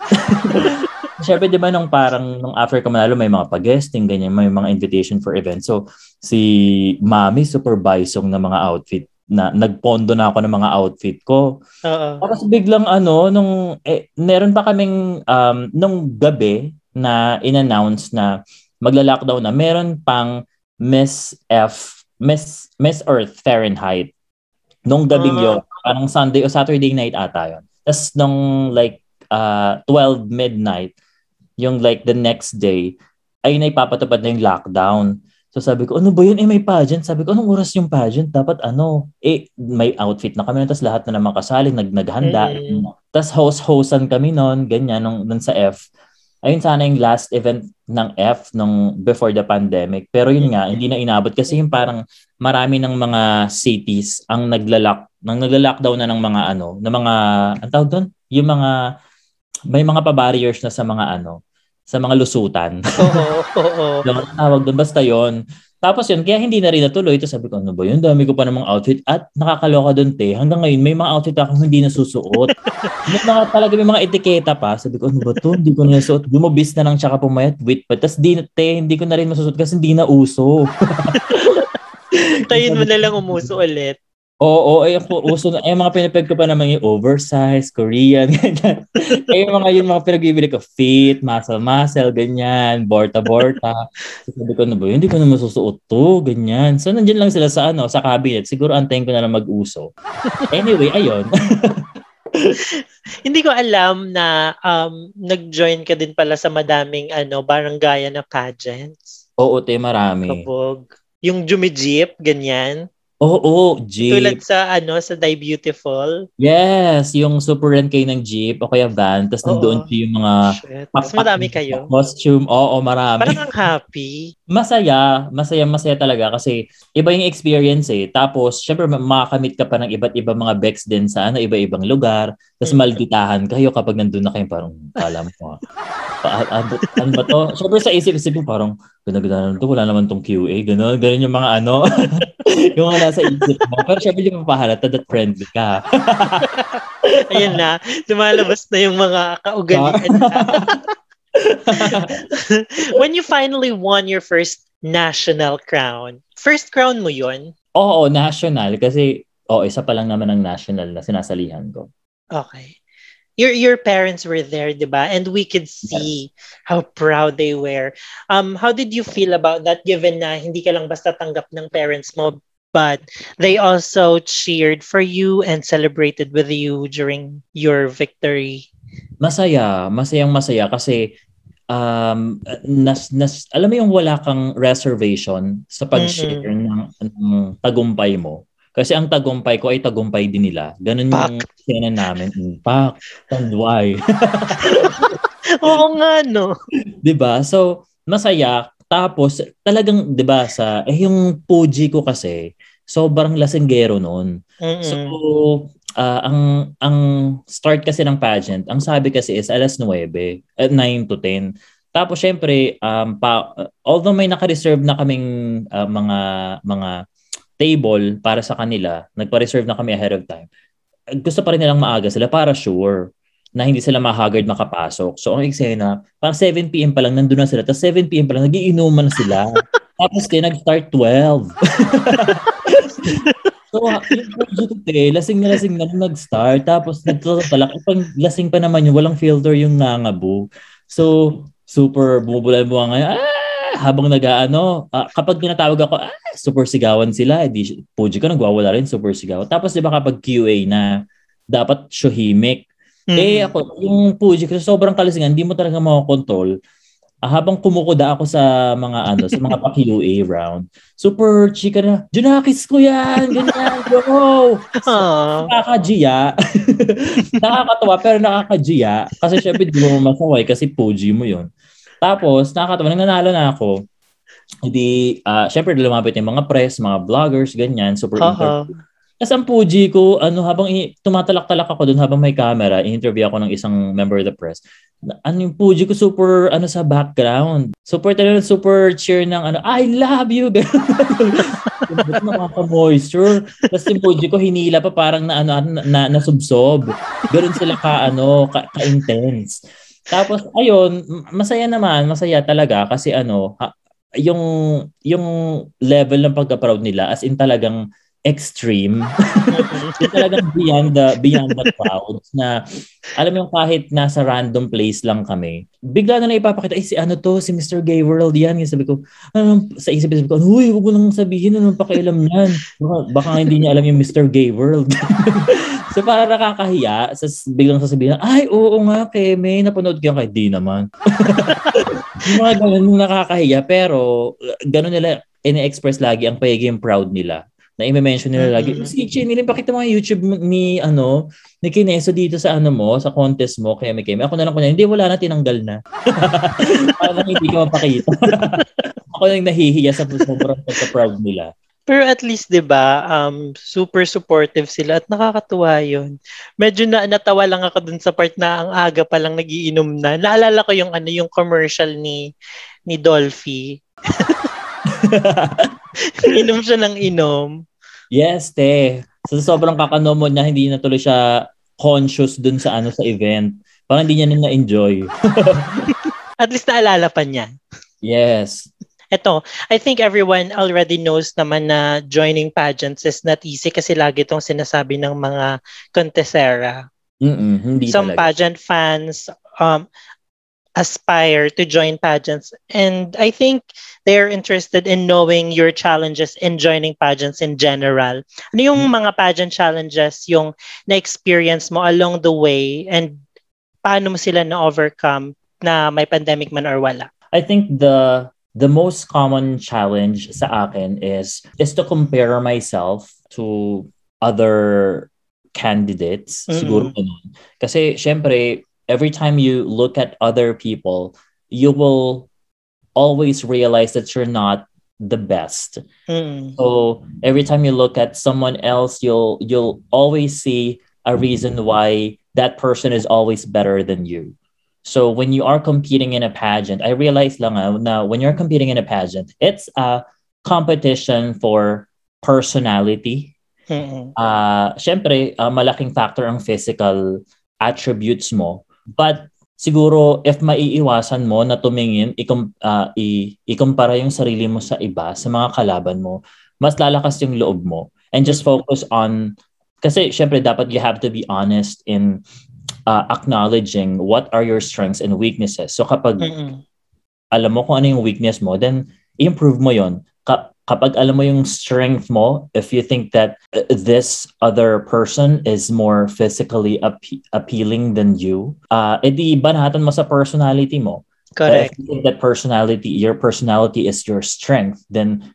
S2: Siyempre, di ba, nung parang, nung after ko manalo, may mga pag-guesting, ganyan, may mga invitation for events. So, si Mami, supervisong ng mga outfit na nagpondo na ako ng mga outfit ko.
S3: Oo.
S2: Tapos biglang ano, nung, eh, meron pa kaming, um, nung gabi na in-announce na magla-lockdown na, meron pang Miss F, Miss, Miss Earth Fahrenheit. Nung gabi uh-huh. yun, parang Sunday o Saturday night ata yun. Tapos nung like uh, 12 midnight, yung like the next day, ay na ipapatupad na yung lockdown. So sabi ko, ano ba yun? Eh, may pageant. Sabi ko, anong oras yung pageant? Dapat ano? Eh, may outfit na kami. Tapos lahat na naman kasali, nag naghanda. Mm. Tapos host-hostan kami noon, ganyan, nung, nung sa F. Ayun sana yung last event ng F nung before the pandemic. Pero yun nga, hindi na inabot kasi yung parang marami ng mga cities ang naglalak nang nagla-lockdown na ng mga ano, ng mga ang tawag doon, yung mga may mga pa-barriers na sa mga ano, sa mga lusutan.
S3: Oo, oo.
S2: Tawag doon, basta yon tapos yun, kaya hindi na rin natuloy. Ito sabi ko, ano ba yun? Dami ko pa namang outfit. At nakakaloka doon, te. Hanggang ngayon, may mga outfit akong hindi nasusuot. may mga talaga, may mga etiketa pa. Sabi ko, ano ba to? Hindi ko na nasuot. Gumabis na lang tsaka pumayat. Wait pa. Tapos di, te, hindi ko na rin masusuot kasi hindi na uso.
S3: Tayin mo na lang umuso ulit.
S2: Oo, ay ako uso na, ay mga pinapeg ko pa naman yung oversized, Korean, ganyan. ay mga yun mga pinagbibili ko, fit, muscle, muscle, ganyan, borta, borta. So, sabi ko na ba, hindi ko na masusuot to, ganyan. So, nandiyan lang sila sa ano, sa cabinet. Siguro antayin ko na lang mag-uso. Anyway, ayun.
S3: hindi ko alam na um, nag-join ka din pala sa madaming ano, barangaya na pageants.
S2: Oo, te, marami.
S3: Kabog. Yung Jumijip, ganyan.
S2: Oo, oh, Jeep.
S3: Tulad sa ano sa Die Beautiful.
S2: Yes, yung super rent kayo ng Jeep o kaya van, tapos nandoon yung mga
S3: Shit. Mas marami kayo.
S2: Costume, oo, marami.
S3: Parang ang happy.
S2: Masaya, masaya, masaya talaga kasi iba yung experience eh. Tapos, syempre makakamit ka pa ng iba't ibang mga Bex din sa ano, iba-ibang lugar. Tapos mm. malditahan kayo kapag nandun na kayo parang, alam ko, pa, ano, ano ba to? Syempre sa isip-isip yung parang, ganda-ganda to, wala naman tong QA, gano'n, gano'n yung mga ano, yung mga nasa isip mo. Pero syempre yung mapahalata that friendly ka.
S3: Ayun na, lumalabas na yung mga kaugalian When you finally won your first national crown, first crown mo yun?
S2: Oo, national. Kasi, oo, isa pa lang naman ang national na sinasalihan ko.
S3: Okay your your parents were there, diba? And we could see how proud they were. Um, how did you feel about that given na hindi ka lang basta tanggap ng parents mo, but they also cheered for you and celebrated with you during your victory?
S2: Masaya, masayang masaya kasi um nas, nas alam mo yung wala kang reservation sa pag-share mm-hmm. ng, ng tagumpay mo. Kasi ang tagumpay ko ay tagumpay din nila. Ganun Pak. yung sena namin. Impact. And why?
S3: Oo nga, no?
S2: 'Di ba? So, masaya. Tapos, talagang, 'di ba sa, eh yung Puji ko kasi, sobrang lasinggero noon. So, uh, ang ang start kasi ng pageant, ang sabi kasi is alas 9, at 9 to 10. Tapos syempre, um, pa, although may naka-reserve na kaming uh, mga mga table para sa kanila, nagpa-reserve na kami ahead of time. gusto pa rin nilang maaga sila para sure na hindi sila mahagard makapasok. So, ang eksena, parang 7pm pa lang, nandun na sila. Tapos 7pm pa lang, nagiinuman na sila. Tapos kayo nag-start 12. so, yung project eh, lasing na lasing na nag-start. Tapos nagtatalak. Pag lasing pa naman yun, walang filter yung nangabu. So, super bumubulan mo ngayon. Ah, habang nag-ano, ah, kapag tinatawag ako, ah, super sigawan sila. Edi, Puji ko, nagwawala rin, super sigawan. Tapos, di ba kapag QA na, dapat shuhimik. Mm-hmm. Eh ako, yung Fuji kasi sobrang kalasingan, hindi mo talaga makakontrol. Ah, habang kumukuda ako sa mga ano, sa mga pa-QA round, super chika na, Junakis ko yan, ganyan, go! So, nakakajiya. nakakatawa, pero nakakajiya. Kasi syempre, di mo masaway kasi Fuji mo yon Tapos, nakakatawa, nanganalo na ako. Hindi, uh, syempre, lumapit yung mga press, mga vloggers, ganyan, super uh-huh. interview. Kasi ang Puji ko, ano, habang i- tumatalak-talak ako doon habang may camera, in-interview ako ng isang member of the press. Ano yung Puji ko, super, ano, sa background. Super talaga, super cheer ng, ano, I love you! Nakaka-moisture. Tapos yung Puji ko, hinila pa parang na, ano, na, na, nasubsob. Ganun sila ka, ano, ka, ka-intense. Tapos, ayun, masaya naman, masaya talaga kasi ano, ha, yung, yung level ng pagka-proud nila, as in talagang, extreme. yung talagang beyond the beyond the crowds na alam mo yung kahit nasa random place lang kami, bigla na lang ipapakita, eh si ano to, si Mr. Gay World yan. Yung sabi ko, ano, sa isip sabi ko, huy, huwag mo nang sabihin, anong pakialam yan. Baka, baka hindi niya alam yung Mr. Gay World. so para nakakahiya, sa biglang sasabihin, ay, oo nga, Keme, napanood ko yung kay di naman. yung mga ganun nakakahiya, pero ganun nila ini-express lagi ang pagiging proud nila na i-mention nila lagi. Mm-hmm. Si Chinilin, pakita mo yung YouTube ni, ano, ni Kineso dito sa ano mo, sa contest mo, kaya may keme. Ako na lang ko na, hindi, wala na, tinanggal na. Parang hindi ka mapakita. ako lang nahihiya sa sobrang pagka-proud nila.
S3: Pero at least 'di ba, um super supportive sila at nakakatuwa 'yon. Medyo na natawa lang ako dun sa part na ang aga pa lang nagiinom na. Naalala ko yung ano yung commercial ni ni Dolphy. inom siya ng inom.
S2: Yes, te. So, sobrang kakanomo niya, hindi na tuloy siya conscious dun sa ano sa event. Parang hindi niya na na-enjoy.
S3: At least naalala pa niya.
S2: Yes.
S3: Ito, I think everyone already knows naman na joining pageants is not easy kasi lagi itong sinasabi ng mga contestera.
S2: Mm-mm, hindi
S3: Some
S2: talaga.
S3: pageant fans um, aspire to join pageants. And I think they're interested in knowing your challenges in joining pageants in general. Ano yung mm-hmm. mga pageant challenges yung na-experience mo along the way and paano mo sila na-overcome na may pandemic man or wala?
S2: I think the the most common challenge sa akin is is to compare myself to other candidates mm-hmm. siguro Kasi syempre every time you look at other people, you will always realize that you're not the best. Mm. So every time you look at someone else, you'll you'll always see a reason why that person is always better than you. So when you are competing in a pageant, I realize lang uh, now when you're competing in a pageant, it's a competition for personality. Mm-hmm. Uh, syempre, uh, malaking factor ang physical attributes mo. But siguro if maiiwasan mo na tumingin, ikum, uh, i, ikumpara yung sarili mo sa iba, sa mga kalaban mo, mas lalakas yung loob mo. And just focus on, kasi syempre dapat you have to be honest in uh, acknowledging what are your strengths and weaknesses. So kapag Mm-mm. alam mo kung ano yung weakness mo, then improve mo yon. Ka- kapag alam mo yung strength mo, if you think that uh, this other person is more physically ap- appealing than you, uh, edi banatan mo sa personality mo.
S3: Correct.
S2: But if you think that personality, your personality is your strength, then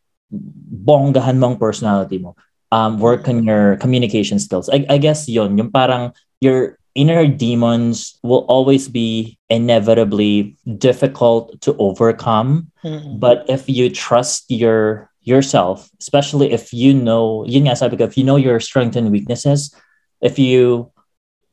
S2: bonggahan mo ang personality mo. Um, work on your communication skills. I, I guess yon yung parang your inner demons will always be inevitably difficult to overcome. Mm-hmm. But if you trust your yourself, especially if you know, yun nga sabi ko, if you know your strengths and weaknesses, if you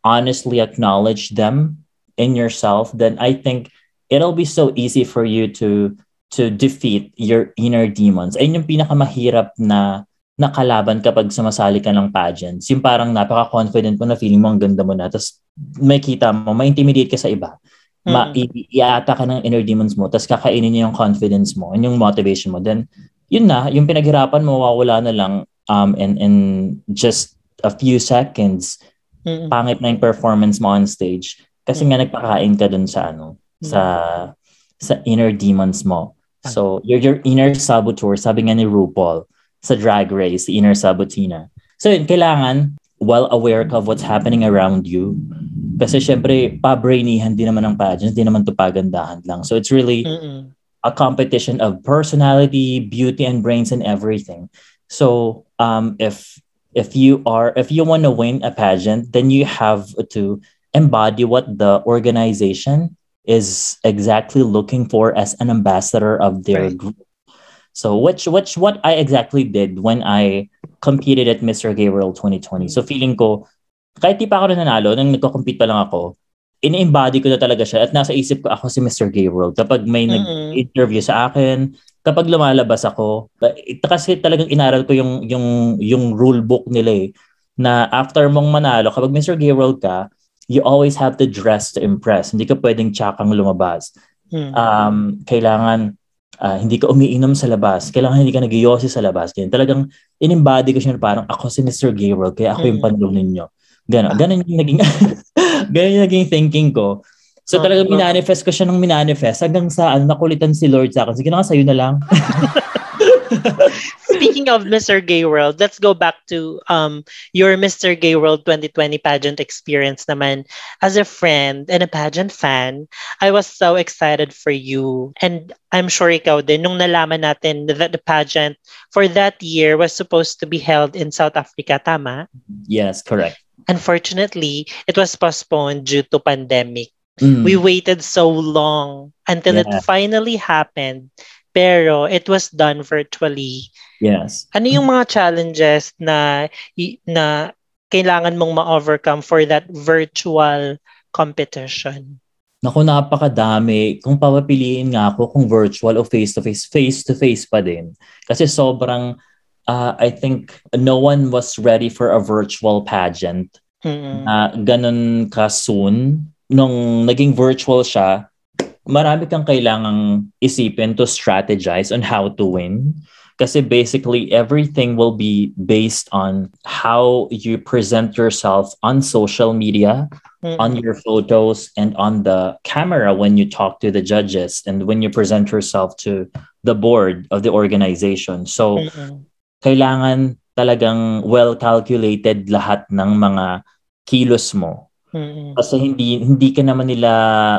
S2: honestly acknowledge them in yourself, then I think it'll be so easy for you to to defeat your inner demons. Ayun yung pinakamahirap na nakalaban kapag sumasali ka ng pageants. Yung parang napaka-confident mo na feeling mo ang ganda mo na. Tapos may kita mo, ma-intimidate ka sa iba. Mm-hmm. Ma- i-ata ka ng inner demons mo. Tapos kakainin niya yung confidence mo and yung motivation mo. Then, yun na, yung pinaghirapan mo, mawawala na lang um, in, in just a few seconds. Mm-hmm. Pangit na yung performance mo on stage. Kasi mm-hmm. nga nagpakain ka dun sa ano, mm-hmm. sa sa inner demons mo. So, your, your inner saboteur, sabi nga ni RuPaul, sa drag race, the inner sabotina. So, yun, kailangan well aware ka of what's happening around you. Kasi syempre, pa-brainihan din naman ng pageants, di naman to pagandahan lang. So, it's really Mm-mm. A competition of personality, beauty, and brains and everything. So, um, if if you are if you want to win a pageant, then you have to embody what the organization is exactly looking for as an ambassador of their right. group. So which which what I exactly did when I competed at Mr. Gay World 2020. So feeling ko, kahit di pa ako nanalo, nang nagko-compete pa lang ako, in-embody ko na talaga siya at nasa isip ko ako si Mr. Gay World. Kapag may mm-hmm. nag-interview sa akin, kapag lumalabas ako, kasi talagang inaral ko yung yung yung rule book nila eh, na after mong manalo, kapag Mr. Gay World ka, you always have to dress to impress. Hindi ka pwedeng tsakang lumabas. Hmm. Um, kailangan uh, hindi ka umiinom sa labas. Kailangan hindi ka nagyosi sa labas. Ganyan. Talagang in-embody ko siya parang ako si Mr. Gabriel, kaya ako yung hmm. panlong ninyo. Ganon. Ganon yung naging, ganon yung naging thinking ko. So talagang minanifest ko siya nung minanifest hanggang sa ano, nakulitan si Lord sa akin. Sige na nga, sa'yo na lang.
S3: Speaking of Mr. Gay World, let's go back to um your Mr. Gay World 2020 pageant experience naman. As a friend and a pageant fan, I was so excited for you. And I'm sure ikaw din, nung nalaman natin that the pageant for that year was supposed to be held in South Africa, tama?
S2: Yes, correct.
S3: Unfortunately, it was postponed due to pandemic. Mm. We waited so long until yeah. it finally happened pero it was done virtually.
S2: Yes.
S3: Ano yung mga challenges na na kailangan mong ma-overcome for that virtual competition?
S2: Naku, napakadami. Kung papapiliin nga ako kung virtual o face-to-face, face-to-face pa din. Kasi sobrang, uh, I think, no one was ready for a virtual pageant. Mm-hmm. Uh, ganun ka soon. Nung naging virtual siya, marami kang kailangang isipin to strategize on how to win. Kasi basically, everything will be based on how you present yourself on social media, mm-hmm. on your photos, and on the camera when you talk to the judges and when you present yourself to the board of the organization. So, mm-hmm. Kailangan talagang well-calculated lahat ng mga kilos mo Mm-hmm. Kasi hindi hindi ka naman nila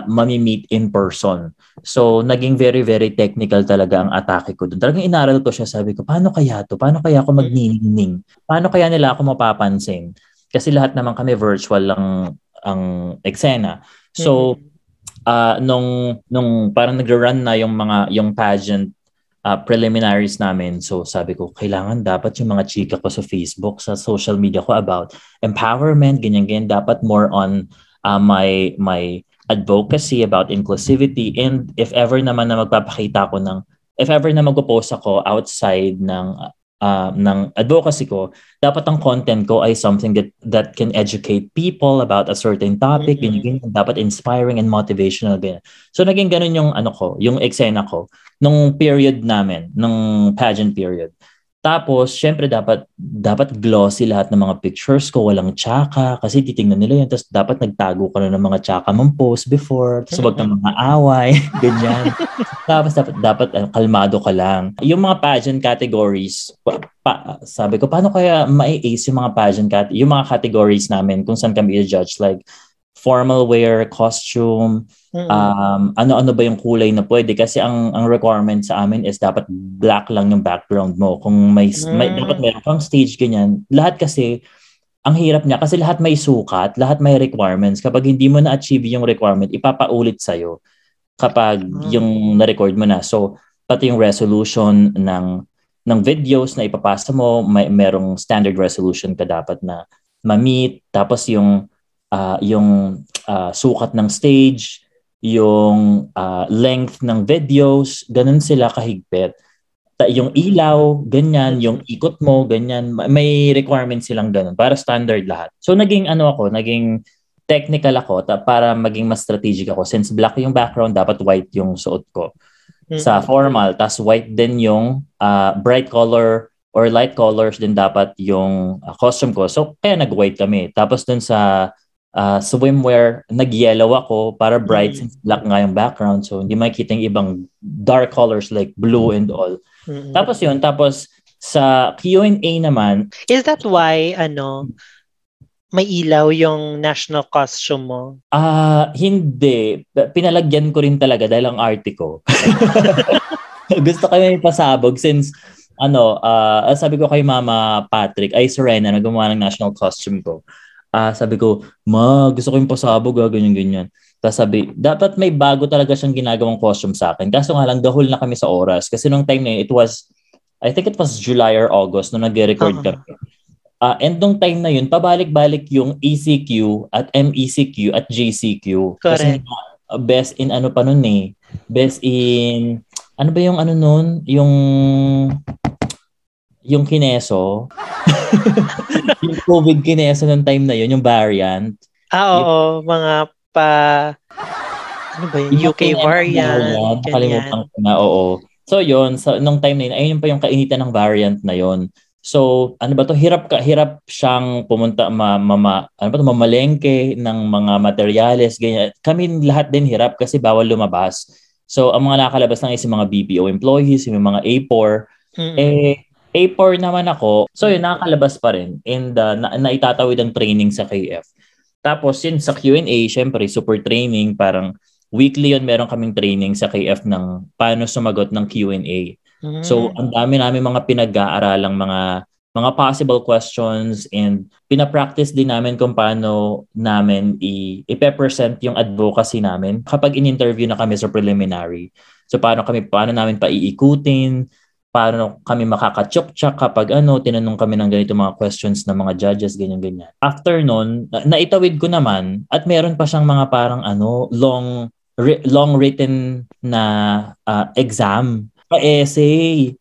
S2: mami-meet in person. So naging very very technical talaga ang atake ko doon. Talagang inaral ko siya, sabi ko, paano kaya to? Paano kaya ako magniningning? Paano kaya nila ako mapapansin? Kasi lahat naman kami virtual lang ang eksena. So mm-hmm. uh, nung nung parang nagre-run na yung mga yung pageant uh, preliminaries namin. So sabi ko, kailangan dapat yung mga chika ko sa Facebook, sa social media ko about empowerment, ganyan-ganyan. Dapat more on uh, my, my advocacy about inclusivity. And if ever naman na magpapakita ko ng, if ever na magpo-post ako outside ng uh, ng advocacy ko, dapat ang content ko ay something that that can educate people about a certain topic, mm-hmm. ganyan, ganyan, dapat inspiring and motivational ganyan. So naging ganun yung ano ko, yung eksena ko nung period namin, nung pageant period. Tapos, syempre dapat dapat glossy lahat ng mga pictures ko, walang tsaka kasi titingnan nila yun. Tapos dapat nagtago ka na ng mga tsaka mong post before. Tapos wag kang mga away, ganyan. Tapos dapat, dapat uh, kalmado ka lang. Yung mga pageant categories, pa, pa, sabi ko, paano kaya ma-ace yung mga pageant cat yung mga categories namin kung saan kami i-judge like formal wear, costume. Um, ano-ano ba yung kulay na pwede kasi ang ang requirement sa amin is dapat black lang yung background mo. Kung may, mm-hmm. may dapat meron kang stage ganyan. Lahat kasi ang hirap niya kasi lahat may sukat, lahat may requirements. Kapag hindi mo na-achieve yung requirement, ipapaulit sa'yo kapag mm-hmm. yung na-record mo na. So, pati yung resolution ng ng videos na ipapasa mo, may merong standard resolution ka dapat na ma-meet. Tapos yung uh, yung uh, sukat ng stage, yung uh, length ng videos, ganun sila kahigpit. ta- yung ilaw, ganyan, yung ikot mo, ganyan. Ma- May requirements silang ganun para standard lahat. So naging ano ako, naging technical ako ta- para maging mas strategic ako. Since black yung background, dapat white yung suot ko sa formal. Tas white din yung ah, bright color or light colors din dapat yung ah, costume ko. So kaya nag-white kami. Tapos dun sa ah, swimwear, nag-yellow ako para bright
S3: Mm.
S2: since black nga yung background. So hindi makikita yung ibang dark colors like blue and all.
S3: Mm-mm.
S2: Tapos yun, tapos sa Q&A naman,
S3: Is that why, ano, may ilaw yung national costume mo?
S2: ah hindi. Pinalagyan ko rin talaga dahil ang arte ko. Gusto ko may pasabog since ano, ah sabi ko kay Mama Patrick, ay Serena, na gumawa ng national costume ko. Ah sabi ko, ma, gusto ko yung pasabog, ah, ganyan, ganyan. Tapos sabi, dapat may bago talaga siyang ginagawang costume sa akin. Kaso nga lang, dahol na kami sa oras. Kasi nung time na yun, it was, I think it was July or August nung nag-record
S3: Oo.
S2: kami. Ah, and nung time na yun, pabalik-balik yung ECQ at MECQ at JCQ. Kasi
S3: Correct.
S2: nga, best in ano pa nun eh. Best in, ano ba yung ano nun? Yung, yung kineso. yung COVID kineso nung time na yun, yung variant.
S3: Ah, oo, mga pa... Ano ba yun?
S2: Yung
S3: UK variant.
S2: variant. Nakalimutan ko na, oo. So yun, so, nung time na yun, ayun pa yung kainitan ng variant na yun. So, ano ba to? Hirap ka, hirap siyang pumunta ma, mama, ano ba to, mamalengke ng mga materyales, ganyan. Kami lahat din hirap kasi bawal lumabas. So, ang mga nakalabas lang is yung mga BPO employees, yung mga A4.
S3: Mm-mm.
S2: Eh, A4 naman ako. So, yun, nakakalabas pa rin. And uh, na, naitatawid ang training sa KF. Tapos, yun, sa Q&A, syempre, super training. Parang weekly yun, meron kaming training sa KF ng paano sumagot ng Q&A.
S3: Mm.
S2: So, ang dami namin mga pinag-aaralang mga mga possible questions and pinapractice din namin kung paano namin i- i-present yung advocacy namin kapag in-interview na kami sa preliminary. So, paano kami, paano namin paiikutin, paano kami makakatsok-tsak kapag ano, tinanong kami ng ganito mga questions ng mga judges, ganyan-ganyan. After nun, na- naitawid ko naman at meron pa siyang mga parang ano, long ri- long written na ah, exam essay.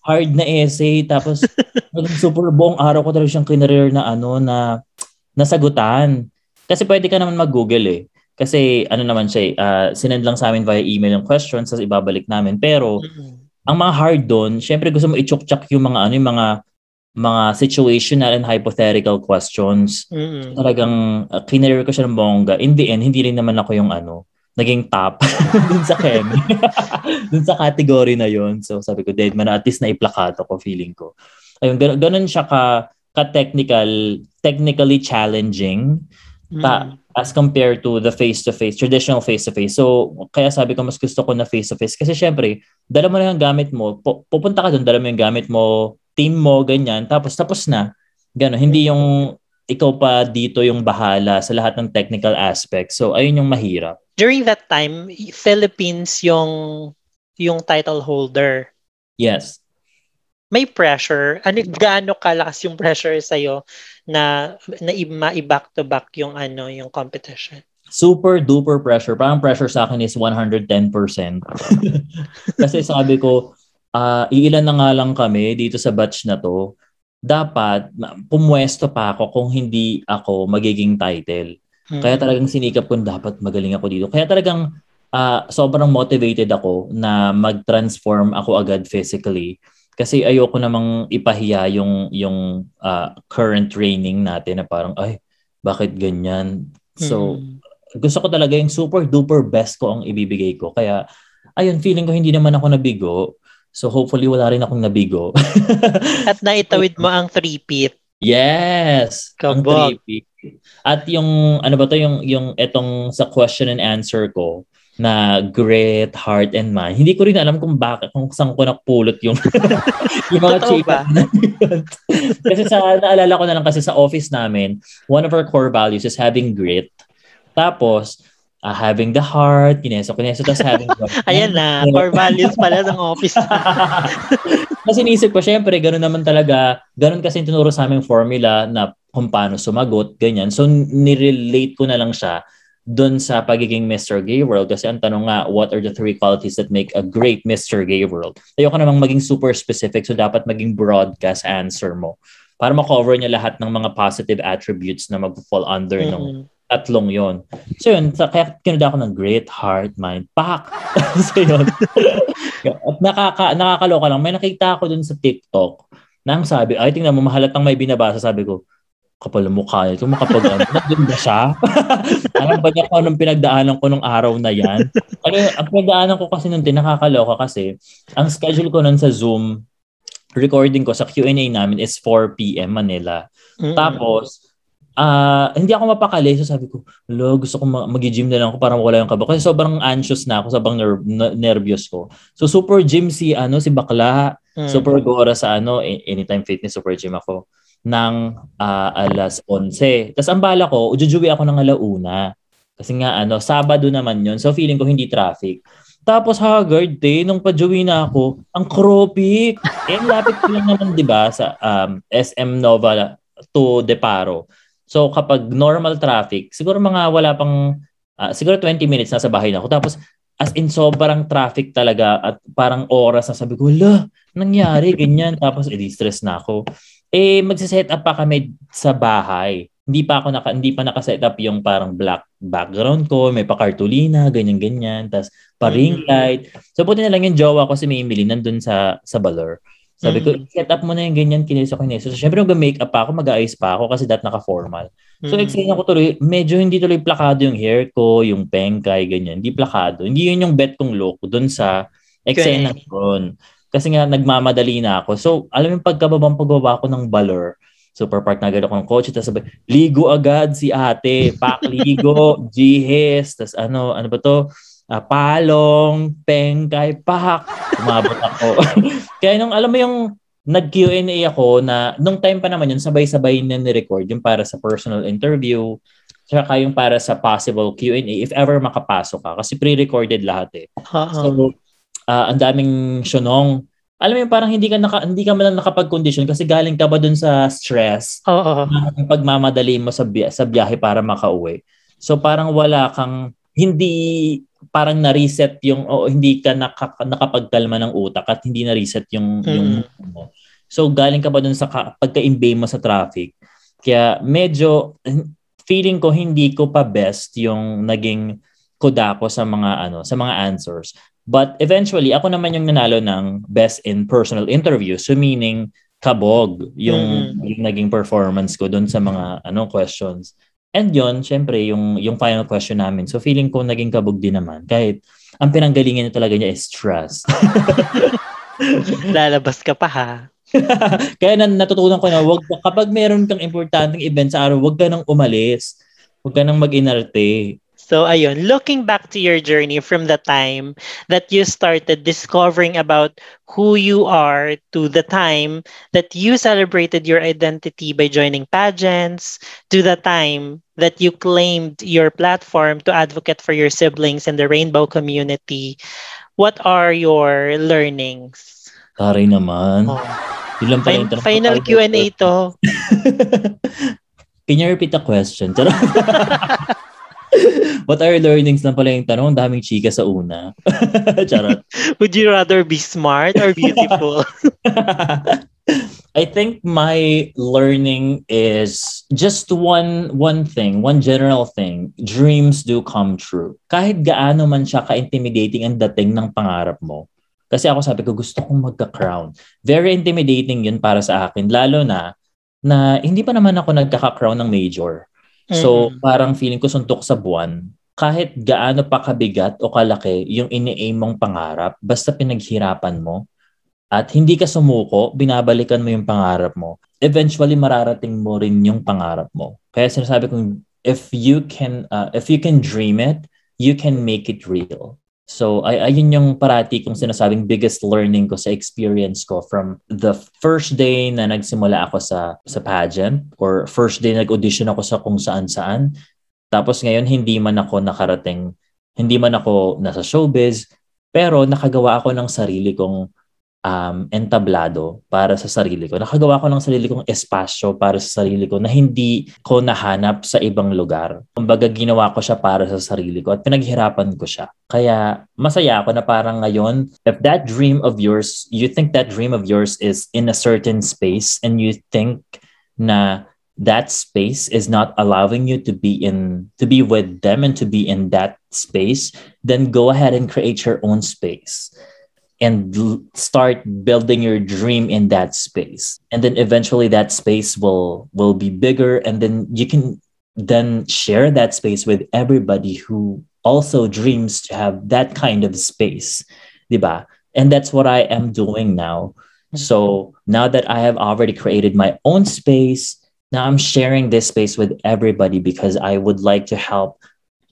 S2: Hard na essay. Tapos, super buong araw ko talaga siyang kinareer na ano, na nasagutan. Kasi pwede ka naman mag-google eh. Kasi ano naman siya, ah, sinend lang sa amin via email yung questions, tapos ibabalik namin. Pero,
S3: Mm-mm.
S2: Ang mga hard doon, syempre gusto mo i-chok-chak yung mga ano, yung mga mga situational and hypothetical questions.
S3: Mm-mm.
S2: Talagang uh, kinareer ko siya ng bongga. In the end, hindi rin naman ako yung ano, naging top dun sa Chem. dun sa category na yon So sabi ko, dead man, at least naiplakato ko feeling ko. Ayun, ganun, ganun siya ka, ka-technical, technically challenging ta, as compared to the face-to-face, traditional face-to-face. So, kaya sabi ko, mas gusto ko na face-to-face. Kasi syempre, dala mo na yung gamit mo, pu- pupunta ka doon, dala mo yung gamit mo, team mo, ganyan, tapos tapos na. Gano'n, hindi yung ikaw pa dito yung bahala sa lahat ng technical aspects. So, ayun yung mahirap.
S3: During that time, Philippines yung yung title holder.
S2: Yes.
S3: May pressure. Ano gaano kalakas yung pressure sa na na ma-back to back yung ano, yung competition?
S2: Super duper pressure. Parang pressure sa akin is 110%. Kasi sabi ko, ah iilan na nga lang kami dito sa batch na to. Dapat pumwesto pa ako kung hindi ako magiging title.
S3: Mm.
S2: Kaya talagang sinikap ko dapat magaling ako dito. Kaya talagang ah, sobrang motivated ako na mag-transform ako agad physically. Kasi ayoko namang ipahiya yung yung ah, current training natin na parang ay bakit ganyan. So
S3: Mm.
S2: gusto ko talaga yung super duper best ko ang ibibigay ko. Kaya ayun feeling ko hindi naman ako nabigo. So hopefully wala rin akong nabigo.
S3: At naitawid mo ang three-peat.
S2: Yes. Ang
S3: Kabog.
S2: trippy. At yung ano ba to yung yung etong sa question and answer ko na grit, heart, and mind. Hindi ko rin alam kung bakit, kung saan ko napulot yung, yung mga chika na yun. kasi sa, naalala ko na lang kasi sa office namin, one of our core values is having grit. Tapos, ah, having the heart, kineso, kineso, tapos having
S3: Ayan na, core values pala ng office.
S2: Kasi inisip ko, syempre, gano'n naman talaga, gano'n kasi tinuro sa aming formula na kung paano sumagot, ganyan. So, nirelate ko na lang siya dun sa pagiging Mr. Gay World kasi ang tanong nga, what are the three qualities that make a great Mr. Gay World? Ayoko namang maging super specific so dapat maging broadcast answer mo para ma-cover niya lahat ng mga positive attributes na mag-fall under mm-hmm. ng tatlong yon. So yun, sa, kaya kinuda ako ng great heart, mind, pak! so yun. At nakaka, nakakaloka lang. May nakita ako dun sa TikTok na ang sabi, ay tingnan mo, mahalatang may binabasa. Sabi ko, kapal ng mukha niya. Kung makapag ano, naganda siya. Alam ba niya kung anong pinagdaanan ko nung araw na yan? Ano, ang pinagdaanan ko kasi nung nakakaloka kasi, ang schedule ko nun sa Zoom, recording ko sa Q&A namin is 4 p.m. Manila. Mm-hmm. Tapos, uh, hindi ako mapakali. So sabi ko, lo, gusto ko mag-gym na lang ako para wala yung kaba. Kasi sobrang anxious na ako, sobrang ner- nervous ko. So super gym si, ano, si Bakla. Mm-hmm. Super gora sa ano, anytime fitness, super gym ako ng uh, alas 11. Tapos ang bala ko, ujujuwi ako ng alauna. Kasi nga, ano, Sabado naman yon So feeling ko hindi traffic. Tapos haggard day, nung pajuwi na ako, ang kropik. Eh, lapit ko lang naman, di ba, sa um, SM Nova to Deparo. So kapag normal traffic, siguro mga wala pang, uh, siguro 20 minutes nasa bahay na ako. Tapos as in sobrang traffic talaga at parang oras na sabi ko, la, nangyari, ganyan. Tapos edi-stress na ako eh magse-set up pa kami sa bahay. Hindi pa ako naka, hindi pa naka-set up yung parang black background ko, may pa-cartolina, ganyan-ganyan, tas pa-ring mm-hmm. light. So buti na lang yung jowa ko si Mimili nandun sa sa Balor. Sabi mm-hmm. ko, set up mo na yung ganyan, kineso ko kineso. So, syempre, mag-makeup pa ako, mag-ayos pa ako kasi that naka-formal. So, mm-hmm. explain ko tuloy, medyo hindi tuloy plakado yung hair ko, yung pengkay, ganyan. Hindi plakado. Hindi yun yung bet kong look dun sa eksena okay. Kasi nga nagmamadali na ako. So, alam mo pagkababang pagbaba ko ng balor, super park na agad ako ng kotse, tapos sabi, ligo agad si ate, pakligo, jihis, tapos ano, ano ba to? Uh, palong, pengkay, pak, umabot ako. Kaya nung alam mo yung nag-Q&A ako na nung time pa naman yun, sabay-sabay na ni-record yung para sa personal interview, saka yung para sa possible Q&A if ever makapasok ka. Kasi pre-recorded lahat eh. Uh-huh. So, uh, ang daming syunong. Alam mo yung parang hindi ka naka, hindi ka man nakapag-condition kasi galing ka ba dun sa stress.
S3: Oo.
S2: Uh, pagmamadali mo sa biyahe, sa biyahe para makauwi. So parang wala kang hindi parang na-reset yung o hindi ka naka, nakapagkalma ng utak at hindi na-reset yung mm. yung mo. So galing ka ba dun sa pagka-imbay mo sa traffic. Kaya medyo feeling ko hindi ko pa best yung naging ko sa mga ano sa mga answers But eventually, ako naman yung nanalo ng best in personal interview. So meaning, kabog yung, mm-hmm. yung naging performance ko doon sa mga ano questions. And yon syempre, yung, yung final question namin. So feeling ko naging kabog din naman. Kahit ang pinanggalingan niya talaga niya is stress.
S3: Lalabas ka pa ha.
S2: Kaya na, natutunan ko na wag kapag meron kang importanteng event sa araw, wag ka nang umalis. Wag ka nang mag-inarte.
S3: So ayun, looking back to your journey from the time that you started discovering about who you are to the time that you celebrated your identity by joining pageants to the time that you claimed your platform to advocate for your siblings and the rainbow community, what are your learnings?
S2: Taray naman. Oh.
S3: Yun fin- final Q&A to.
S2: Can you repeat the question? What are learnings lang pala yung tanong? Daming chika sa una. Charot.
S3: Would you rather be smart or beautiful?
S2: I think my learning is just one one thing, one general thing. Dreams do come true. Kahit gaano man siya ka-intimidating ang dating ng pangarap mo. Kasi ako sabi ko, gusto kong magka-crown. Very intimidating yun para sa akin. Lalo na, na hindi pa naman ako nagkaka-crown ng major. So, mm-hmm. parang feeling ko suntok sa buwan. Kahit gaano pa kabigat o kalaki yung ini-aim mong pangarap, basta pinaghirapan mo at hindi ka sumuko, binabalikan mo yung pangarap mo, eventually mararating mo rin yung pangarap mo. Kaya sinasabi kong, if you can, uh, if you can dream it, you can make it real. So, ay ayun yung parati kong sinasabing biggest learning ko sa experience ko from the first day na nagsimula ako sa sa pageant or first day nag-audition ako sa kung saan-saan. Tapos ngayon hindi man ako nakarating, hindi man ako nasa showbiz, pero nakagawa ako ng sarili kong um, entablado para sa sarili ko. Nakagawa ko ng sarili kong espasyo para sa sarili ko na hindi ko nahanap sa ibang lugar. Kumbaga ginawa ko siya para sa sarili ko at pinaghirapan ko siya. Kaya masaya ako na parang ngayon, if that dream of yours, you think that dream of yours is in a certain space and you think na that space is not allowing you to be in to be with them and to be in that space then go ahead and create your own space and l- start building your dream in that space. And then eventually that space will will be bigger and then you can then share that space with everybody who also dreams to have that kind of space diba and that's what i am doing now. Mm-hmm. So now that i have already created my own space now i'm sharing this space with everybody because i would like to help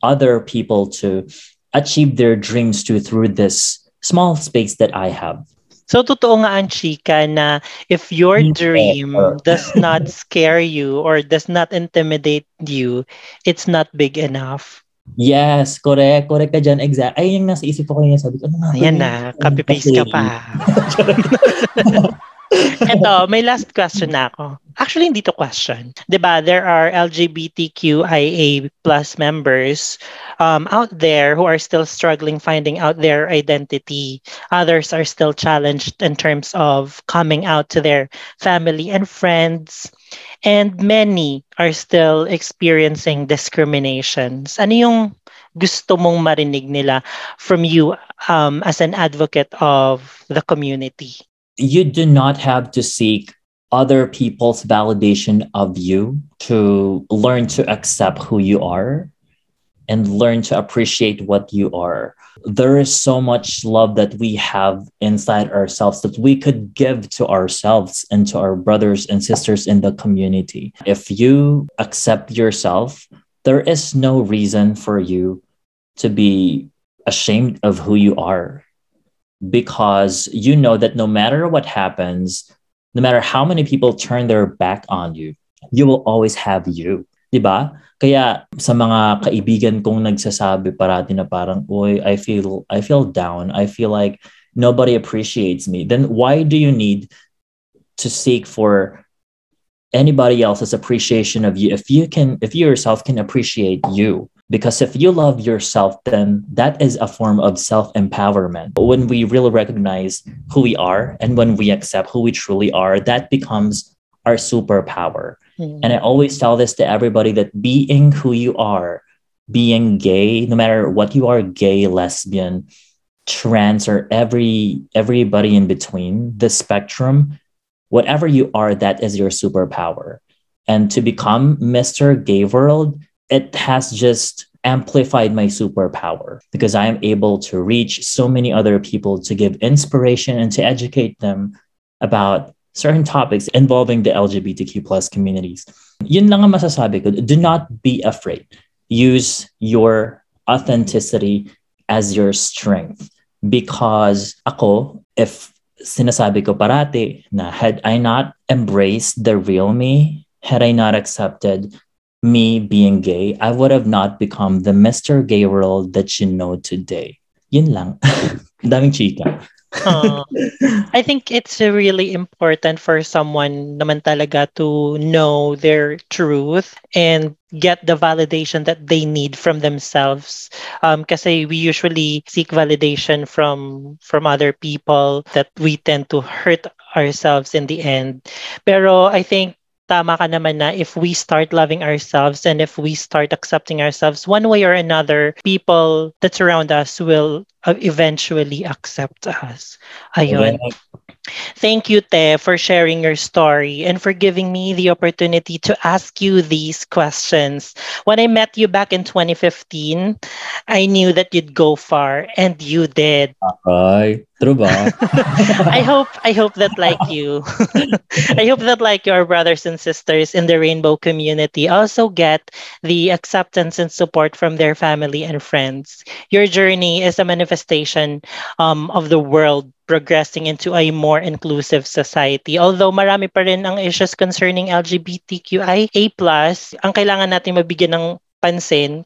S2: other people to achieve their dreams too through this small space that I have.
S3: So, totoo nga ang chika na if your dream does not scare you or does not intimidate you, it's not big enough.
S2: Yes, correct. Correct ka dyan. Exact. Ay, yung nasa isip ko kanina, sabi ko, ano nga?
S3: Ayan na, copy-paste ka pa. Ito, may last question na ako. Actually, hindi to question. ba? There are LGBTQIA plus members um, out there who are still struggling finding out their identity. Others are still challenged in terms of coming out to their family and friends. And many are still experiencing discriminations. Ano yung gusto mong marinig nila from you um, as an advocate of the community?
S2: You do not have to seek other people's validation of you to learn to accept who you are and learn to appreciate what you are. There is so much love that we have inside ourselves that we could give to ourselves and to our brothers and sisters in the community. If you accept yourself, there is no reason for you to be ashamed of who you are because you know that no matter what happens, no matter how many people turn their back on you, you will always have you. Diba? Kaya sa mga kaibigan kong nagsasabi parati na parang, oy, I feel, I feel down. I feel like nobody appreciates me. Then why do you need to seek for anybody else's appreciation of you if you can, if you yourself can appreciate you? Because if you love yourself, then that is a form of self empowerment. When we really recognize who we are and when we accept who we truly are, that becomes our superpower. Mm. And I always tell this to everybody that being who you are, being gay, no matter what you are, gay, lesbian, trans, or every everybody in between, the spectrum, whatever you are, that is your superpower. And to become Mr. Gay World, it has just amplified my superpower because I am able to reach so many other people to give inspiration and to educate them about certain topics involving the LGBTQ plus communities. Yun lang ang masasabi ko. Do not be afraid. Use your authenticity as your strength. Because ako, if sinasabi ko parati na had I not embraced the real me, had I not accepted me being gay, I would have not become the Mr. Gay World that you know today. Yun lang. Daming chika.
S3: I think it's really important for someone naman talaga to know their truth and get the validation that they need from themselves. Um, kasi we usually seek validation from from other people that we tend to hurt ourselves in the end. Pero I think tama ka naman na if we start loving ourselves and if we start accepting ourselves one way or another, people that surround us will uh, eventually accept us. Ayun. Yeah. Thank you, Te, for sharing your story and for giving me the opportunity to ask you these questions. When I met you back in 2015, I knew that you'd go far, and you did.
S2: Okay. True ba?
S3: I hope I hope that like you. I hope that like your brothers and sisters in the rainbow community also get the acceptance and support from their family and friends. Your journey is a manifestation um, of the world progressing into a more inclusive society. Although marami pa rin ang issues concerning LGBTQIA+, ang kailangan natin mabigyan ng pansin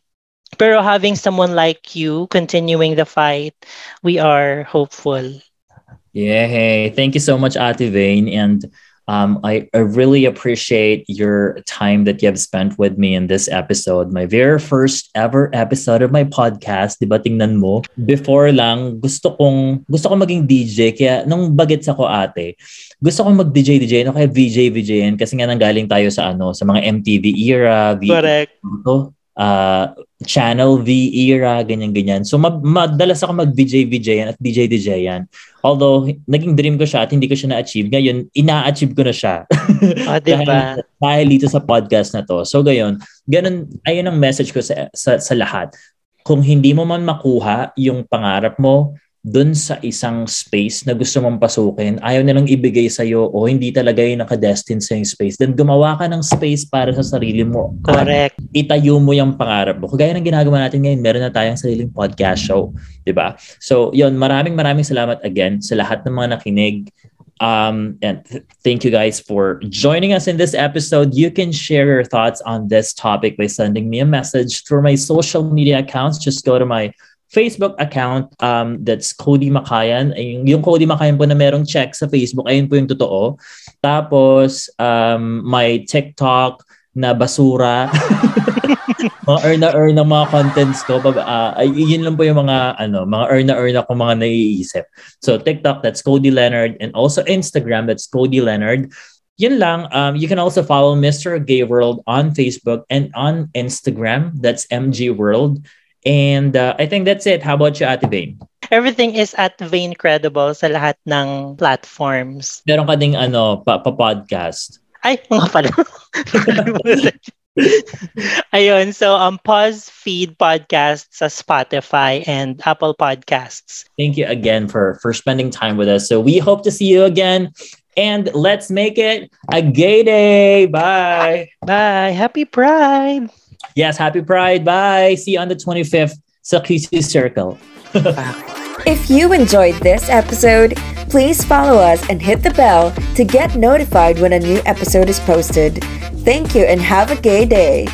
S3: Pero having someone like you continuing the fight, we are hopeful.
S2: Yeah, hey, thank you so much, Ate Vane. And um, I, I really appreciate your time that you have spent with me in this episode. My very first ever episode of my podcast, di ba tingnan mo? Before lang, gusto kong, gusto kong maging DJ. Kaya nung bagets ako ate, gusto kong mag-DJ DJ, no? Kaya VJ VJN kasi nga nanggaling tayo sa ano, sa mga MTV era, v-
S3: Correct.
S2: uh, Channel V era, ganyan-ganyan. So mag madalas ako mag-VJ VJ at DJ DJ yan. Although naging dream ko siya at hindi ko siya na-achieve, ngayon ina-achieve ko na siya.
S3: O, diba?
S2: dahil, dahil dito sa podcast na to. So gayon, ganun ayun ang message ko sa, sa sa lahat. Kung hindi mo man makuha yung pangarap mo, dun sa isang space na gusto mong pasukin, ayaw nilang ibigay sa'yo o hindi talaga yung nakadestined sa yung space, then gumawa ka ng space para sa sarili mo.
S3: Correct.
S2: At itayo mo yung pangarap mo. Kagaya ng ginagawa natin ngayon, meron na tayong sariling podcast show. ba? So, yun, maraming maraming salamat again sa lahat ng mga nakinig. Um, and th- thank you guys for joining us in this episode. You can share your thoughts on this topic by sending me a message through my social media accounts. Just go to my Facebook account um, that's Cody Makayan. Yung, yung Cody Makayan po na merong check sa Facebook, ayun po yung totoo. Tapos, um, my TikTok na basura. mga earn na earn ng mga contents ko. Uh, yun lang po yung mga, ano, mga earn na earn ako mga naiisip. So, TikTok, that's Cody Leonard. And also Instagram, that's Cody Leonard. Yun lang. Um, you can also follow Mr. Gay World on Facebook and on Instagram. That's MG World. And uh, I think that's it. How about you, Ate Vane?
S3: Everything is at Vein Credible sa lahat ng platforms.
S2: Meron ka ding ano, pa, pa podcast.
S3: Ay, nga pala. Ayun, so um, Pause Feed Podcast sa Spotify and Apple Podcasts.
S2: Thank you again for for spending time with us. So we hope to see you again. And let's make it a gay day. Bye.
S3: Bye! Happy Pride!
S2: Yes, happy Pride. Bye. See you on the 25th sa Circle.
S1: If you enjoyed this episode, please follow us and hit the bell to get notified when a new episode is posted. Thank you and have a gay day.